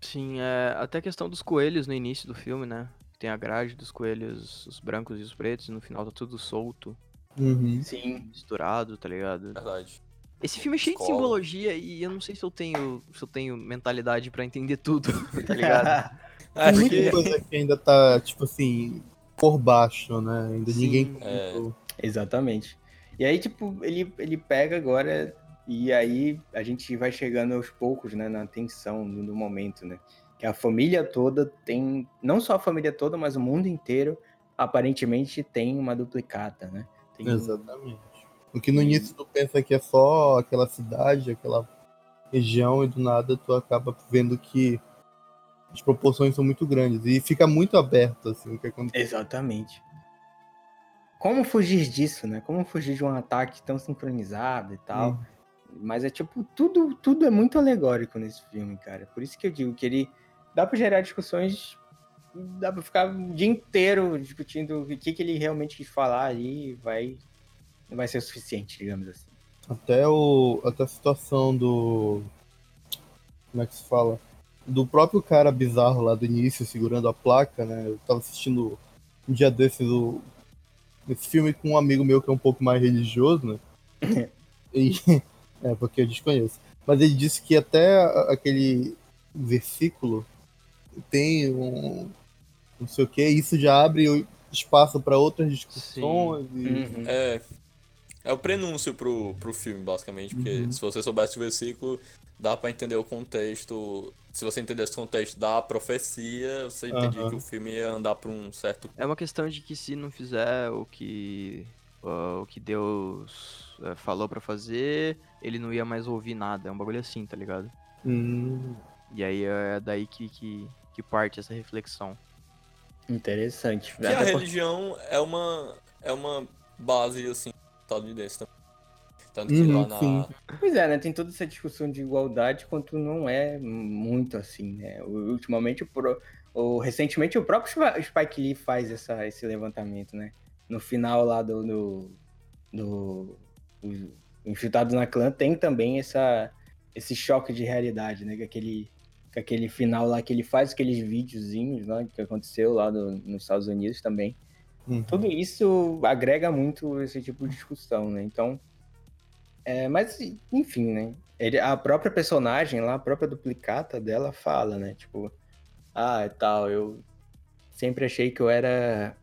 Sim, é, até a questão dos coelhos no início do filme, né? Tem a grade dos coelhos, os brancos e os pretos, e no final tá tudo solto, Uhum. Sim. misturado, tá ligado? Verdade. Esse filme é cheio de Escola. simbologia e eu não sei se eu tenho, se eu tenho mentalidade pra entender tudo, tá ligado? Tem Acho muita que coisa que ainda tá, tipo assim, por baixo, né? Ainda Sim. ninguém É. Exatamente. E aí, tipo, ele, ele pega agora e aí a gente vai chegando aos poucos, né, na tensão do, momento, né? Que a família toda tem, não só a família toda, mas o mundo inteiro, aparentemente tem uma duplicata, né? Tem Exatamente. O que no início tu pensa que é só aquela cidade, aquela região, e do nada tu acaba vendo que as proporções são muito grandes. E fica muito aberto, assim, o que acontece. Exatamente. Como fugir disso, né? Como fugir de um ataque tão sincronizado e tal. Mas é tipo, tudo, tudo é muito alegórico nesse filme, cara. Por isso que eu digo que ele dá pra gerar discussões, dá pra ficar o dia inteiro discutindo o que, que ele realmente quis falar ali e vai, não vai ser o suficiente, digamos assim. Até, o, até a situação do. Como é que se fala? Do próprio cara bizarro lá do início, segurando a placa, né? Eu tava assistindo um dia desses o, esse filme com um amigo meu que é um pouco mais religioso, né? E, é, porque eu desconheço. Mas ele disse que até aquele versículo tem um. Não sei o que, isso já abre espaço para outras discussões. E, Uhum. é, é o prenúncio pro, pro filme, basicamente. Porque Uhum. se você soubesse o versículo, dá pra entender o contexto. Se você entender esse contexto da profecia, você entendia Aham. que o filme ia andar pra um certo. É uma questão de que se não fizer o que ah, o que Deus eh, falou pra fazer, ele não ia mais ouvir nada. É um bagulho assim, tá ligado? Hum, E aí é daí que, que, que parte essa reflexão. Interessante. Que a religião é uma, é uma base, assim, estadunidense também. Tanto que Uhum, lá na. sim. Pois é, né? Tem toda essa discussão de igualdade quanto não é muito assim, né? Ultimamente, o, pro- o- recentemente, o próprio Sp- Spike Lee faz essa, esse levantamento, né? No final lá do. do, do o Infiltrado na Clã tem também essa, esse choque de realidade, né? Que aquele, que aquele final lá que ele faz, aqueles videozinhos lá que aconteceu lá no- nos Estados Unidos também. Uhum. Tudo isso agrega muito esse tipo de discussão, né? Então, é, mas enfim, né? Ele, a própria personagem lá, a própria duplicata dela fala, né? Tipo, ah, tal, eu sempre achei que eu era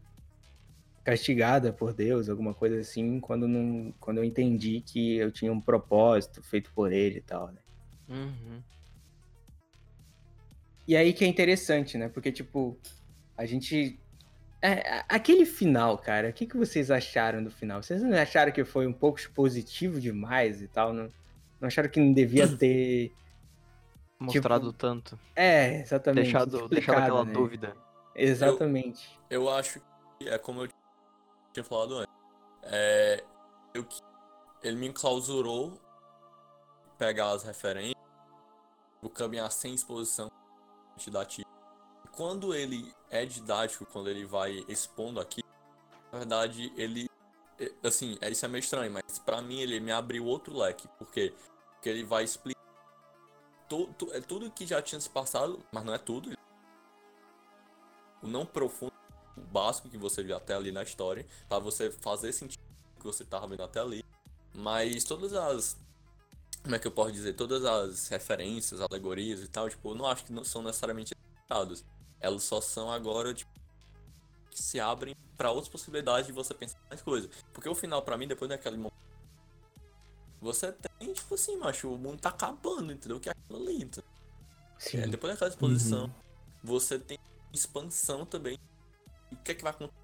castigada por Deus, alguma coisa assim, quando não, quando eu entendi que eu tinha um propósito feito por ele e tal, né? Uhum. E aí que é interessante, né? Porque, tipo, a gente. É, a- aquele final, cara, o que, que vocês acharam do final? Vocês não acharam que foi um pouco expositivo demais e tal? Não, não acharam que não devia ter. Mostrado tanto. É, exatamente. Deixado, deixado aquela né? dúvida. Exatamente. Eu acho que é como eu tinha falado antes. É, eu, que- ele me enclausurou pegar as referências, o caminhar sem exposição didática. Quando ele é didático, quando ele vai expondo aqui, na verdade, ele. é, Assim, é- isso é meio estranho, mas pra mim ele me abriu outro leque. Por quê? Porque ele vai explicar. tu- tu- é tudo que já tinha se passado, mas não é tudo. O não profundo o básico que você viu até ali na história, pra você fazer sentido que você tava vendo até ali. Mas todas as. Como é que eu posso dizer? Todas as referências, alegorias e tal, tipo, eu não acho que não são necessariamente acertadas. Elas só são agora, tipo, que se abrem pra outras possibilidades de você pensar mais coisas. Porque o final, pra mim, depois daquele momento. Você tem, tipo assim, macho, o mundo tá acabando, entendeu? Que é aquilo ali? Sim. É, depois daquela exposição, você tem expansão também. O que é que vai acontecer?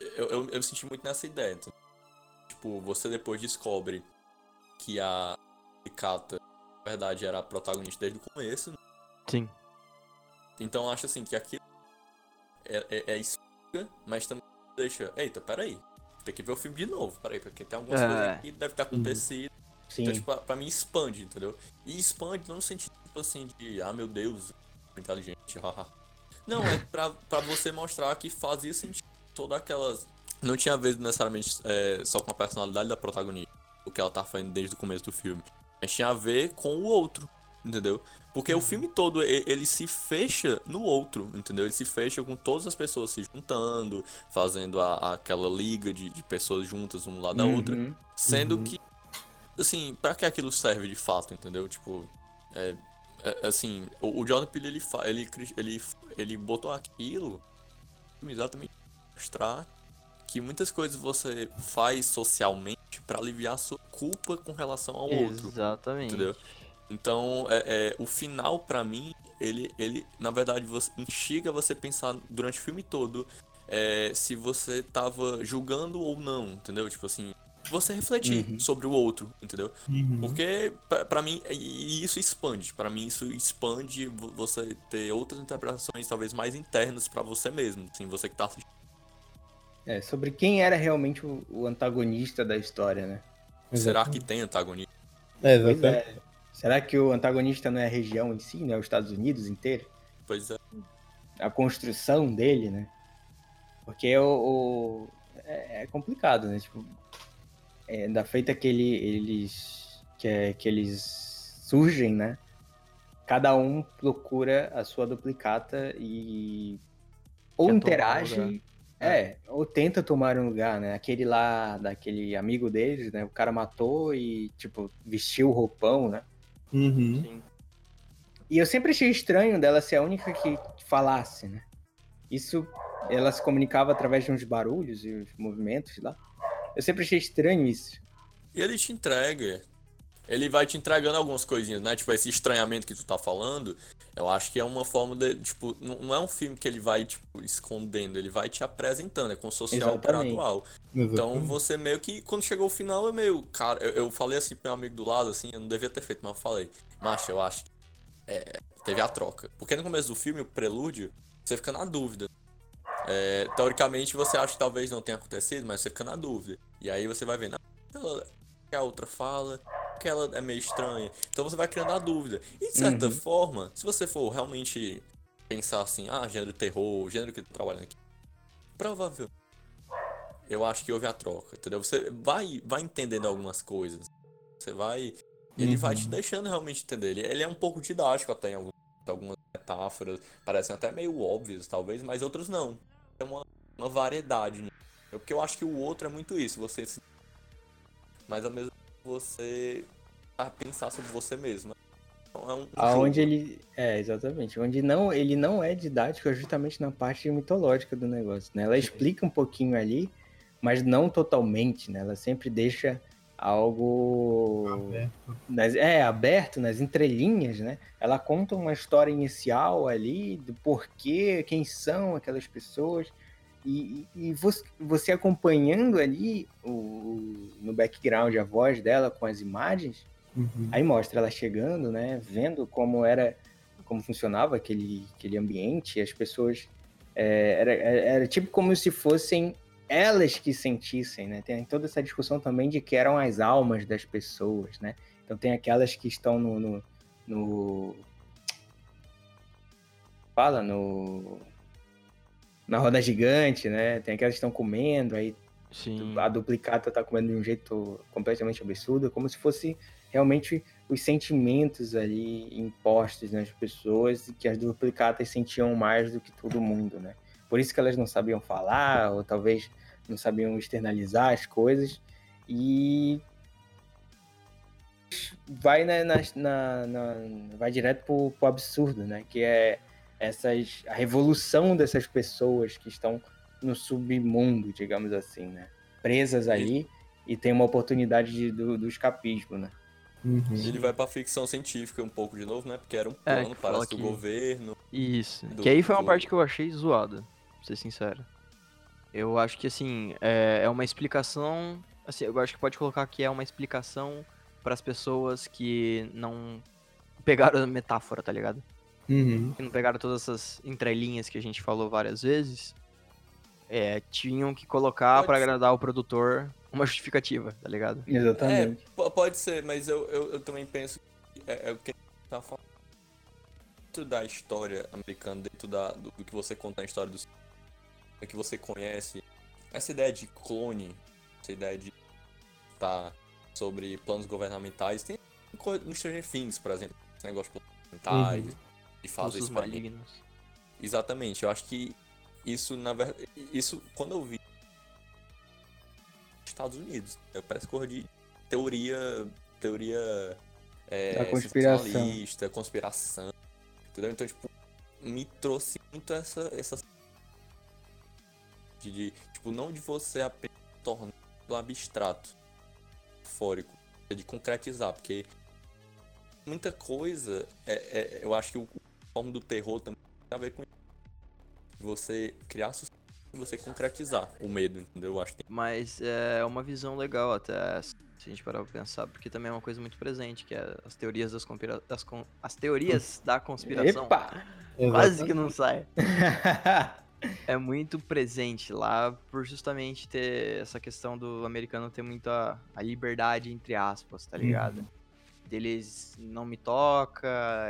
Eu, eu, eu senti muito nessa ideia. então. Tipo, você depois descobre que a Kata, na verdade, era a protagonista desde o começo. né? Sim. Então eu acho assim que aquilo é, é, é explica, mas também deixa. Eita, peraí. Tem que ver o filme de novo, peraí, porque tem algumas É. coisas que devem ter acontecido. Sim. Então, tipo, pra, mim expande, entendeu? E expande não no sentido, tipo assim, de, ah, meu Deus, inteligente, haha. Não, é pra, pra você mostrar que fazia sentido todas aquelas... Não tinha a ver necessariamente é, só com a personalidade da protagonista, o que ela tá fazendo desde o começo do filme. Mas tinha a ver com o outro, entendeu? Porque o filme todo, ele se fecha no outro, entendeu? Ele se fecha com todas as pessoas se juntando, fazendo a, aquela liga de, de pessoas juntas, um lado da outra. Uhum. Sendo que, assim, pra que aquilo serve de fato, entendeu? Tipo, é, é, assim, o, o Jordan Peele, ele, ele, ele, ele botou aquilo exatamente pra mostrar que muitas coisas você faz socialmente pra aliviar a sua culpa com relação ao outro. Exatamente. Entendeu? Então, é, é, o final, pra mim, ele, ele, na verdade, você instiga você a pensar durante o filme todo é, se você tava julgando ou não, entendeu? Tipo assim, você refletir Uhum. sobre o outro, entendeu? Uhum. Porque, pra, pra mim, isso expande. Pra mim, isso expande vo- você ter outras interpretações, talvez mais internas pra você mesmo, assim, você que tá assistindo. É, sobre quem era realmente o, o antagonista da história, né? Será que tem antagonista? É, exatamente. É. Será que o antagonista não é a região em si, né? Os Estados Unidos inteiro? Pois é. a construção dele, né? Porque o, o- é, é complicado, né? Tipo, é, da feita que ele, eles que, é- que eles surgem, né? Cada um procura a sua duplicata e ou Quer interage, lugar. é, ou tenta tomar um lugar, né? Aquele lá, daquele amigo deles, né? O cara matou e, tipo, vestiu o roupão, né? Uhum. Sim. E eu sempre achei estranho dela ser a única que falasse, né? Isso, ela se comunicava através de uns barulhos e uns movimentos lá. Eu sempre achei estranho isso. E ele te entrega. Ele vai te entregando algumas coisinhas, né? Tipo, esse estranhamento que tu tá falando, eu acho que é uma forma de, tipo, não é um filme que ele vai, tipo, escondendo, ele vai te apresentando, é como Exatamente. gradual. Então você meio que, quando chegou o final, eu meio, cara, eu, eu falei assim pro meu amigo do lado, assim, eu não devia ter feito, mas eu falei, macho, eu acho que é, teve a troca. Porque no começo do filme, o prelúdio, você fica na dúvida. É, teoricamente você acha que talvez não tenha acontecido, mas você fica na dúvida. E aí você vai vendo, ah, aquela, que a outra fala, aquela é meio estranha. Então você vai criando a dúvida. E de certa Uhum. forma, se você for realmente pensar assim, ah, gênero terror, gênero que trabalhando aqui, provável. Eu acho que houve a troca, entendeu? Você vai, vai entendendo algumas coisas. Você vai. Ele vai te deixando realmente entender. Ele, ele é um pouco didático até em algum- algumas metáforas. Parecem até meio óbvias, talvez, mas outros não. É uma, uma variedade. Né? Porque eu acho que o outro é muito isso. Você se. Mas ao mesmo você vai pensar sobre você mesmo. Então é um. um Aonde jogo. ele. É, exatamente. Onde não, ele não é didático é justamente na parte mitológica do negócio, né? Ela explica um pouquinho ali, mas não totalmente, né? Ela sempre deixa algo Aberto. nas- é aberto nas entrelinhas, né? Ela conta uma história inicial ali do porquê, quem são aquelas pessoas e, e- e você, você acompanhando ali o, no background a voz dela com as imagens, Uhum. Aí mostra ela chegando, né? Vendo como era, como funcionava aquele, aquele ambiente, as pessoas. é, era, era tipo como se fossem elas que sentissem, né? Tem toda essa discussão também de que eram as almas das pessoas, né? Então tem aquelas que estão no. no, no- fala, no. Na roda gigante, né? Tem aquelas que estão comendo, aí Sim. a duplicata tá comendo de um jeito completamente absurdo, como se fosse realmente os sentimentos ali impostos nas pessoas e que as duplicatas sentiam mais do que todo mundo, né? Por isso que elas não sabiam falar, ou talvez não sabiam externalizar as coisas, e vai na, na- na- na- vai direto pro, pro absurdo, né? Que é essas a revolução dessas pessoas que estão no submundo, digamos assim, né? Presas ali e tem uma oportunidade de- do, do escapismo, né? Uhum. Ele vai pra ficção científica um pouco de novo, né? Porque era um É, plano, que parece, do que- governo. Isso. do- que aí foi uma do- parte que eu achei zoada, pra ser sincero. Eu acho que, assim, é, é uma explicação. Assim, eu acho que pode colocar que é uma explicação para as pessoas que não pegaram a metáfora, tá ligado? Uhum. Que não pegaram todas essas entrelinhas que a gente falou várias vezes. É, tinham que colocar ser. agradar o produtor uma justificativa, tá ligado? Exatamente. É, po- pode ser, mas eu, eu, eu também penso que é, é o que a gente tá falando. Dentro da história americana, dentro da, do, do que você conta na história do que você conhece, essa ideia de clone, essa ideia de tá sobre planos governamentais, tem no Stranger Things, por exemplo, esse negócio de planos governamentais, e fazer Russos isso malignos. Exatamente, eu acho que isso, na verdade, isso, quando eu vi Estados Unidos, eu parece cor de teoria, teoria é, Da conspiração. conspiração, entendeu? Então, tipo, me trouxe muito essa, essa de, de, tipo, não de você apenas tornar do abstrato, fórico, é de concretizar, porque muita coisa, é, é- eu acho que o forma do terror também tem a ver com isso. Você criar suspense e você concretizar o medo, entendeu? Eu acho que Mas é uma visão legal até, se a gente parar pra pensar, porque também é uma coisa muito presente, que é as teorias das, conspira... das con- as teorias da conspiração. Epa! Quase que não sai. É muito presente lá por justamente ter essa questão do americano ter muita a liberdade entre aspas, tá ligado? Deles não me toca,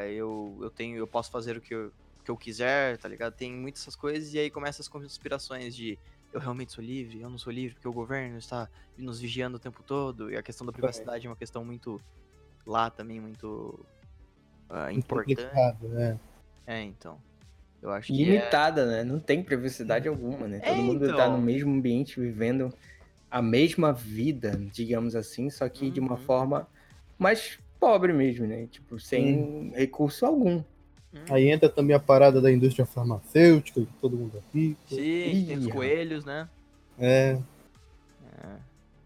eu, eu tenho, eu posso fazer o que eu, que eu quiser, tá ligado? Tem muitas essas coisas e aí começam as conspirações de eu realmente sou livre, eu não sou livre porque o governo está nos vigiando o tempo todo e a questão da privacidade é uma questão muito lá também muito ah, importante. Né? É, então. Eu acho que é... Limitada, né? Não tem privacidade alguma, né? É, Todo mundo tá então. no mesmo ambiente, vivendo a mesma vida, digamos assim, só que de uma Uhum. forma mais pobre mesmo, né? Tipo, sem recurso algum. Aí entra também a parada da indústria farmacêutica, que todo mundo é rico. Sim, tem os Ih, coelhos, né? É, É.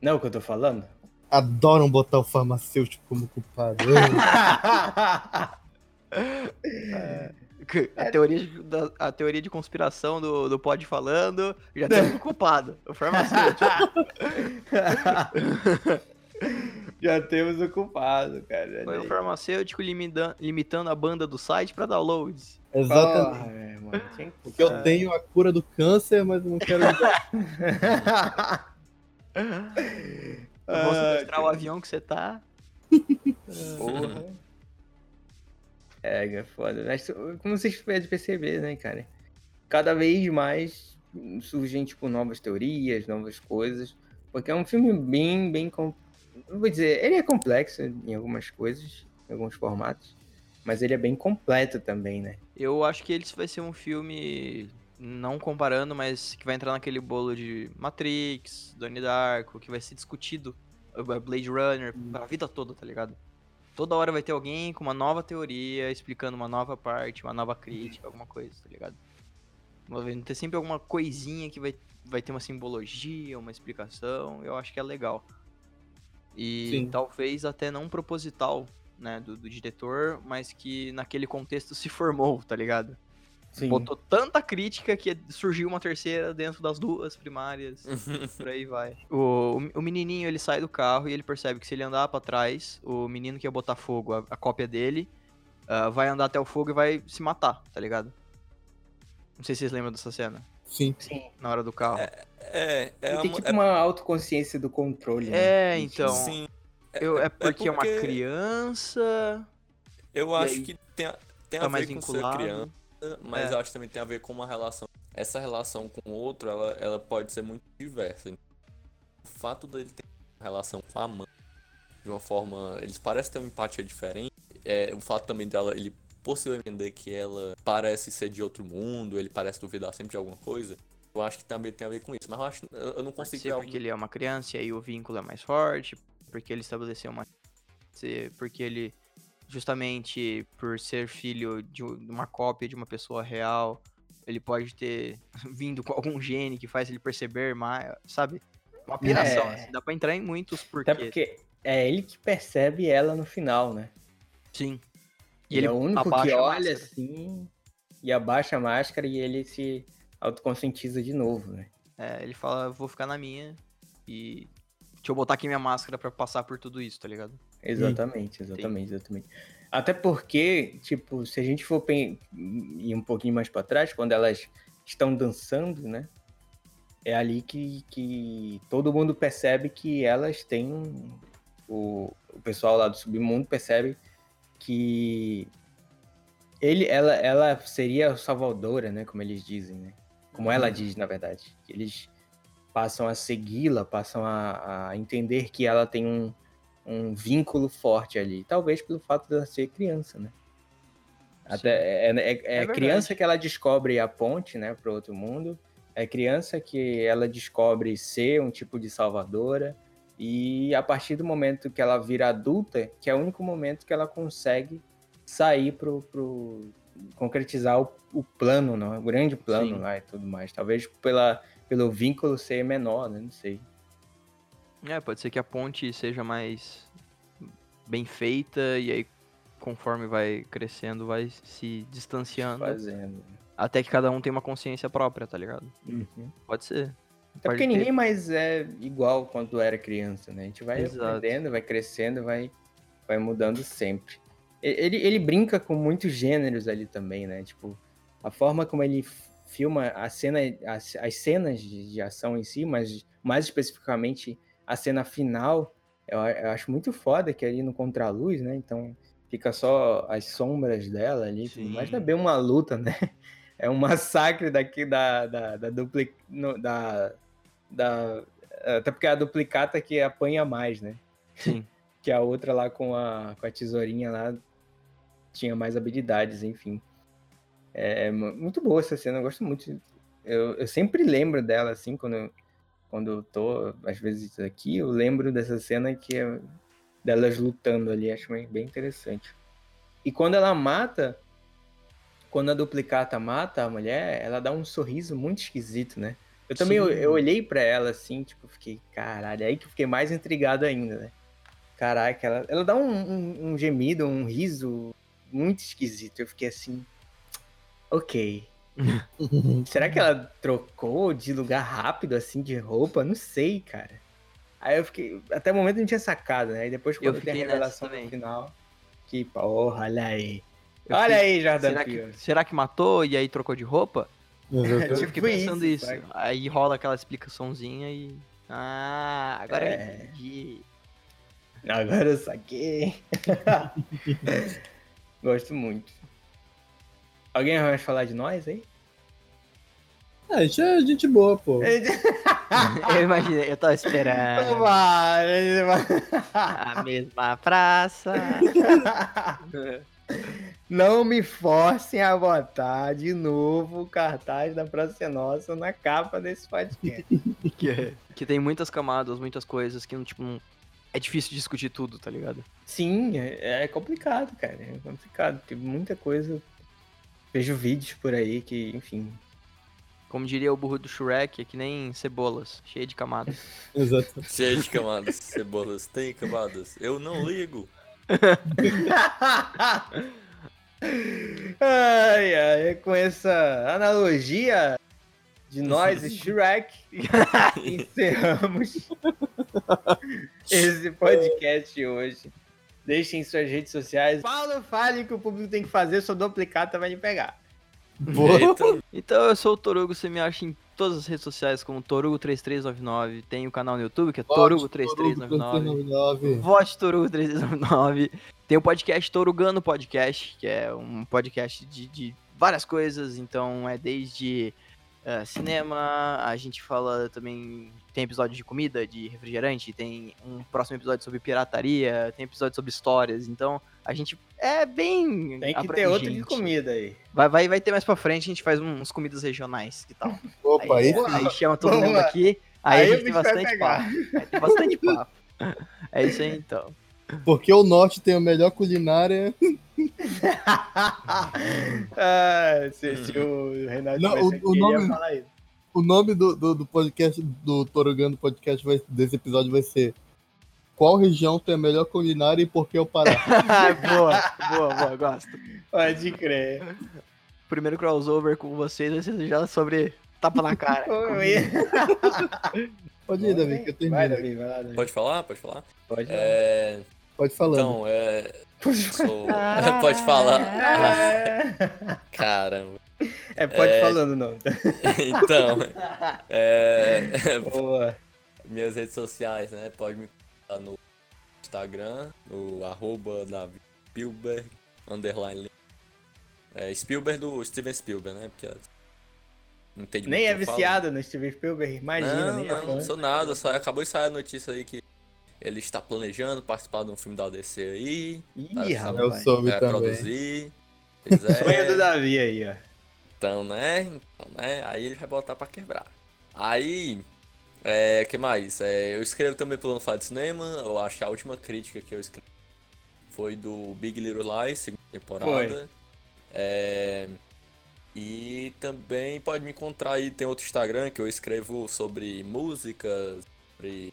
Não é o que eu tô falando? adoram botar o farmacêutico como culpado. Que- A teoria, de- da- a teoria de conspiração do, do Pod falando, já um culpado, o farmacêutico. Já temos o culpado, cara. Foi aí. farmacêutico limida- limitando a banda do site pra downloads. Exatamente. É, que- Porque eu tenho a cura do câncer, mas não quero. Eu vou Ah, sequestrar o avião que você tá. Porra. É, é foda. Mas, como vocês podem perceber, né, cara? Cada vez mais surgem, tipo, novas teorias, novas coisas. Porque é um filme bem, bem. com- Não vou dizer, ele é complexo em algumas coisas, em alguns formatos. Mas ele é bem completo também, né? Eu acho que ele vai ser um filme, não comparando, mas que vai entrar naquele bolo de Matrix, Donnie Darko, que vai ser discutido, Blade Runner, a vida toda, tá ligado? Toda hora vai ter alguém com uma nova teoria, explicando uma nova parte, uma nova crítica, alguma coisa, tá ligado? Vai ter sempre alguma coisinha que vai, vai ter uma simbologia, uma explicação, eu acho que é legal. E Sim. talvez até não proposital, né, do, do diretor, mas que naquele contexto se formou, tá ligado? Sim. Botou tanta crítica que surgiu uma terceira dentro das duas primárias, por aí vai. O, o menininho, ele sai do carro e ele percebe que se ele andar pra trás, o menino que ia botar fogo, a, a cópia dele, ah, vai andar até o fogo e vai se matar, tá ligado? Não sei se vocês lembram dessa cena, Sim. Sim. na hora do carro. É, é, Ele uma- tem tipo é- uma autoconsciência do controle. É, né? então. sim. Eu- é porque é uma porque- criança, Eu acho aí, que tem a, tem a tá ver mais com ser criança, mas É. eu acho que também tem a ver com uma relação. Essa relação com o outro, ela, ela pode ser muito diversa. O fato dele ter uma relação com a mãe, de uma forma. Eles parecem ter uma empatia diferente. É, o fato também dela, ele possivelmente entender que ela parece ser de outro mundo, ele parece duvidar sempre de alguma coisa. Eu acho que também tem a ver com isso. Mas eu acho. Eu, eu não Pode consigo ser ver porque ele é uma criança e aí o vínculo é mais forte, porque ele estabeleceu uma. se- Porque ele, justamente por ser filho de uma cópia de uma pessoa real, ele pode ter vindo com algum gene que faz ele perceber mais, sabe? Uma piração, É. assim, dá pra entrar em muitos porquês. Até porque é ele que percebe ela no final, né? Sim. E ele é o único que olha assim e abaixa a máscara e ele se autoconscientiza de novo, né? É, ele fala, vou ficar na minha e. Deixa eu botar aqui minha máscara pra passar por tudo isso, tá ligado? Exatamente, exatamente, exatamente. Até porque, tipo, se a gente for ir um pouquinho mais pra trás, quando elas estão dançando, né? É ali que, que todo mundo percebe que elas têm. O, o pessoal lá do submundo percebe que ele, ela, ela seria a salvadora, né? Como eles dizem, né? Como ela diz, na verdade. Eles passam a segui-la, passam a, a entender que ela tem um, um vínculo forte ali. Talvez pelo fato de ela ser criança, né? Até, é, é, é, É criança que ela descobre a ponte, né, para outro mundo. É criança que ela descobre ser um tipo de salvadora. E a partir do momento que ela vira adulta, que é o único momento que ela consegue sair pro, pro concretizar o, o plano, não, o grande plano Sim. lá e tudo mais. Talvez pela, pelo vínculo ser menor, né? Não sei. É, pode ser que a ponte seja mais bem feita e aí conforme vai crescendo vai se distanciando Fazendo. até que cada um tem uma consciência própria, tá ligado? Uhum. Pode ser. Até porque ter. ninguém mais é igual quando era criança, né? A gente vai Exato. aprendendo, vai crescendo, vai, vai mudando sempre. Ele, ele brinca com muitos gêneros ali também, né? Tipo, a forma como ele filma a cena, as, as cenas de, de ação em si, mas mais especificamente a cena final, eu, eu acho muito foda que é ali no contraluz, né? Então fica só as sombras dela ali, Sim. é bem uma luta, né? É um massacre daqui da, da, da, dupli, no- da, da. Até porque é a duplicata que apanha mais, né? Sim. Que a outra lá com a, com a tesourinha lá tinha mais habilidades, enfim. É mu- muito boa essa cena, eu gosto muito. Eu, eu sempre lembro dela, assim, quando, eu- quando eu tô, às vezes, aqui, eu lembro dessa cena que é delas lutando ali, acho bem bem interessante. E quando ela mata, quando a duplicata mata a mulher, ela dá um sorriso muito esquisito, né? Eu também eu, eu olhei pra ela assim, tipo, fiquei, caralho, aí que eu fiquei mais intrigado ainda, né? Caraca, ela, ela dá um, um- um gemido, um riso muito esquisito. Eu fiquei assim, ok. Será que ela trocou de lugar rápido, assim, de roupa? Não sei, cara. Aí eu fiquei. Até o momento eu não tinha sacado, né? Aí depois Eu quando tem a revelação no final. Que porra, olha aí. Eu olha fiquei, aí, Jordan será que, será que matou e aí trocou de roupa? Exatamente. Eu Tipo fiquei pensando isso, isso. Aí rola aquela explicaçãozinha e. Ah, agora eu É. entendi. Agora eu saquei. Gosto muito. Alguém vai falar de nós aí? Ah, a gente é gente boa, pô. Eu imaginei, eu tava esperando. Vai. A mesma praça. Não me forcem a botar de novo o cartaz da Praça é Nossa na capa desse podcast. que, que tem muitas camadas, muitas coisas que não, tipo, não- é difícil discutir tudo, tá ligado? Sim, é é complicado, cara. É complicado. Tem muita coisa. Vejo vídeos por aí que, enfim. Como diria o burro do Shrek, é que nem cebolas, cheia de camadas. Exato. Cheio de camadas, cebolas, tem camadas. Eu não ligo. ai, ai, com essa analogia de nós e Shrek, encerramos esse podcast hoje. Deixem suas redes sociais. Paulo, fale o que o público tem que fazer, sua duplicata vai me pegar. Boa. Eita, Então eu sou o Torugo, você me acha em todas as redes sociais como Torugo3399. Tem o canal no YouTube que é Torugo3399. 3399. Vote Torugo3399. Tem o podcast Torugano Podcast, que é um podcast de, de várias coisas. Então é desde eh, cinema, a gente fala também. Tem episódio de comida, de refrigerante, tem um próximo episódio sobre pirataria, tem episódio sobre histórias. Então a gente é bem. Tem que ter outro de comida aí. Vai, vai, vai ter mais pra frente, a gente faz uns comidas regionais que tal. Opa, aí aí, aí chama todo mundo aqui, aí, Aí a gente tem bastante papo. Vai ter bastante papo. É isso aí então. Porque o norte tem a melhor culinária. ah, se, se o Renato Não, o- o aqui, ia nome- falar isso. O nome do, do, do podcast, do Torogando Podcast vai- desse episódio vai ser Qual região tem a melhor culinária e por que o Pará? boa, boa, boa, gosto. Pode crer. Primeiro crossover com vocês vai ser já sobre tapa na cara. Pode ir, Davi, que eu Vai. Davi, vai lá, Davi. pode falar? Pode falar? Pode. É, Pode falando. então, é. Sou... pode falar. Caramba. É, pode É. falando não. Então, é, Boa. minhas redes sociais, né? Pode me encontrar no Instagram, no arroba Davi Spielberg, underline. É Spielberg do Steven Spielberg, né? Porque não entende Nem é o que eu falo. viciado no Steven Spielberg, imagina, Não, nem é não, não sou nada, só acabou de sair a notícia aí que ele está planejando participar de um filme da DC aí, Ih, Eu rapaz. soube é, também. produzir. Pois é. Sonho do Davi aí, ó. Então, né? Então, né? Aí ele vai botar pra quebrar. Aí, é, que mais? É, eu escrevo também pelo Não Fala de Cinema. Eu acho que a última crítica que eu escrevi foi do Big Little Lies, segunda temporada. É, e também pode me encontrar aí, tem outro Instagram que eu escrevo sobre músicas, sobre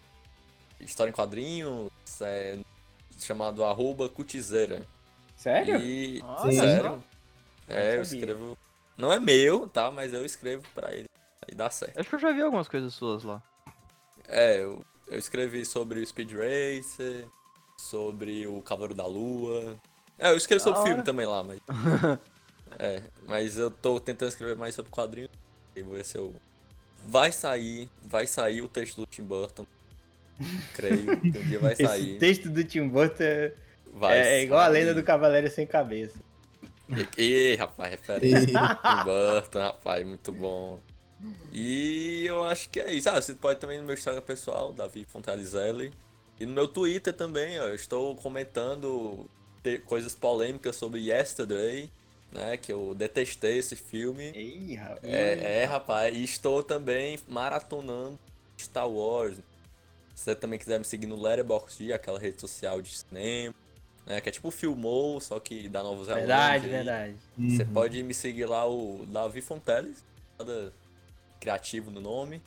história em quadrinhos, é, chamado arroba cutizeira. Sério? E, só. sério? É, eu escrevo. Não é meu, tá? Mas eu escrevo pra ele. Aí dá certo. Acho que eu já vi algumas coisas suas lá. É, eu, eu escrevi sobre o Speed Racer, sobre o Cavaleiro da Lua. É, eu escrevo sobre Da filme também lá, mas. é, mas eu tô tentando escrever mais sobre quadrinhos. E vou ver se eu. Vai sair, vai sair o texto do Tim Burton. Creio que um dia vai Esse sair. texto do Tim Burton é, é igual a lenda do Cavaleiro Sem Cabeça. Ih, rapaz, referência. Tim Burton, rapaz, muito bom. E eu acho que é isso. Ah, você pode também no meu Instagram pessoal, Davi Fontalizelli. E no meu Twitter também, ó, eu estou comentando coisas polêmicas sobre Yesterday, né? Que eu detestei esse filme. Ih, rapaz. É, é, rapaz, e estou também maratonando Star Wars. Se você também quiser me seguir no Letterboxd, aquela rede social de cinema, né? Que é tipo Filmou, só que dá Novos Verdade, e- verdade. você Uhum. pode me seguir lá, o Davi Fonteles, nada criativo no nome.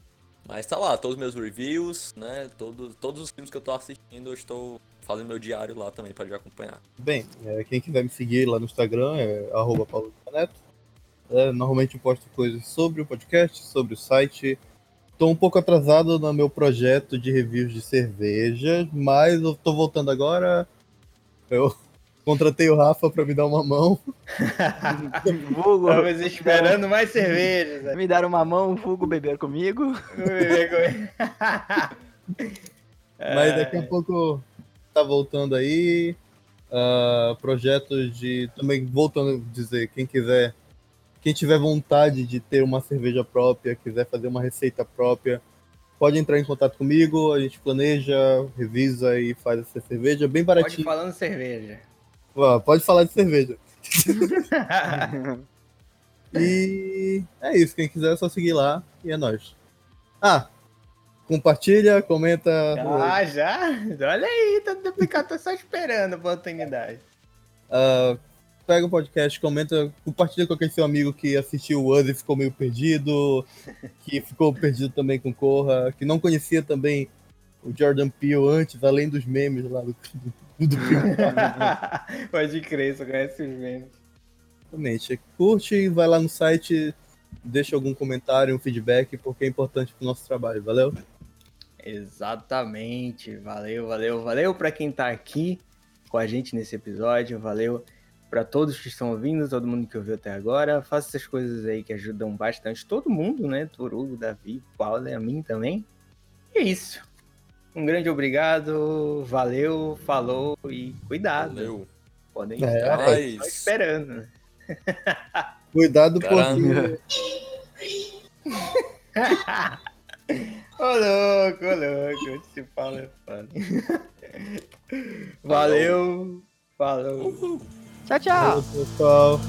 Mas tá lá, todos os meus reviews, né? Todos, todos os filmes que eu tô assistindo, eu estou fazendo meu diário lá também, pode acompanhar. Bem, é, quem quiser me seguir lá no Instagram é arroba Paulo Neto. É, normalmente eu posto coisas sobre o podcast, sobre o site, tô um pouco atrasado no meu projeto de reviews de cerveja, mas eu tô voltando agora. Eu contratei o Rafa pra me dar uma mão. Vulgo, Estamos esperando mais cervejas. né? me dar uma mão, vulgo beber comigo. Mas daqui a pouco tá voltando aí. ah, projetos de. Também voltando a dizer, quem quiser. Quem tiver vontade de ter uma cerveja própria, quiser fazer uma receita própria, pode entrar em contato comigo. A gente planeja, revisa e faz essa cerveja bem Pode baratinho. falando cerveja. Pode falar de cerveja. E é isso. Quem quiser é só seguir lá e é nóis. Ah, compartilha, comenta. Ah, já? Olha aí, todo duplicado tá só esperando a oportunidade. ah, pega o podcast, comenta, compartilha com aquele seu amigo que assistiu o Us e ficou meio perdido, que ficou perdido também com Corra, que não conhecia também o Jordan Peele antes, além dos memes lá do, do, do filme. Pode crer, só conhece os memes. Exatamente. Curte, vai lá no site, deixa algum comentário, um feedback, porque é importante pro nosso trabalho, valeu? Exatamente. Valeu, valeu, valeu pra quem tá aqui com a gente nesse episódio. Valeu pra todos que estão ouvindo, todo mundo que ouviu até agora. Faça essas coisas aí que ajudam bastante todo mundo, né? Torugo, Davi, Paulo e a mim também. E é isso. Um grande obrigado, valeu, falou e cuidado. Valeu. Podem É, estar aí só esperando. Cuidado porque Ô louco, ô louco, esse Paulo é foda. Valeu, falou. Tchau, tchau. Valeu, pessoal.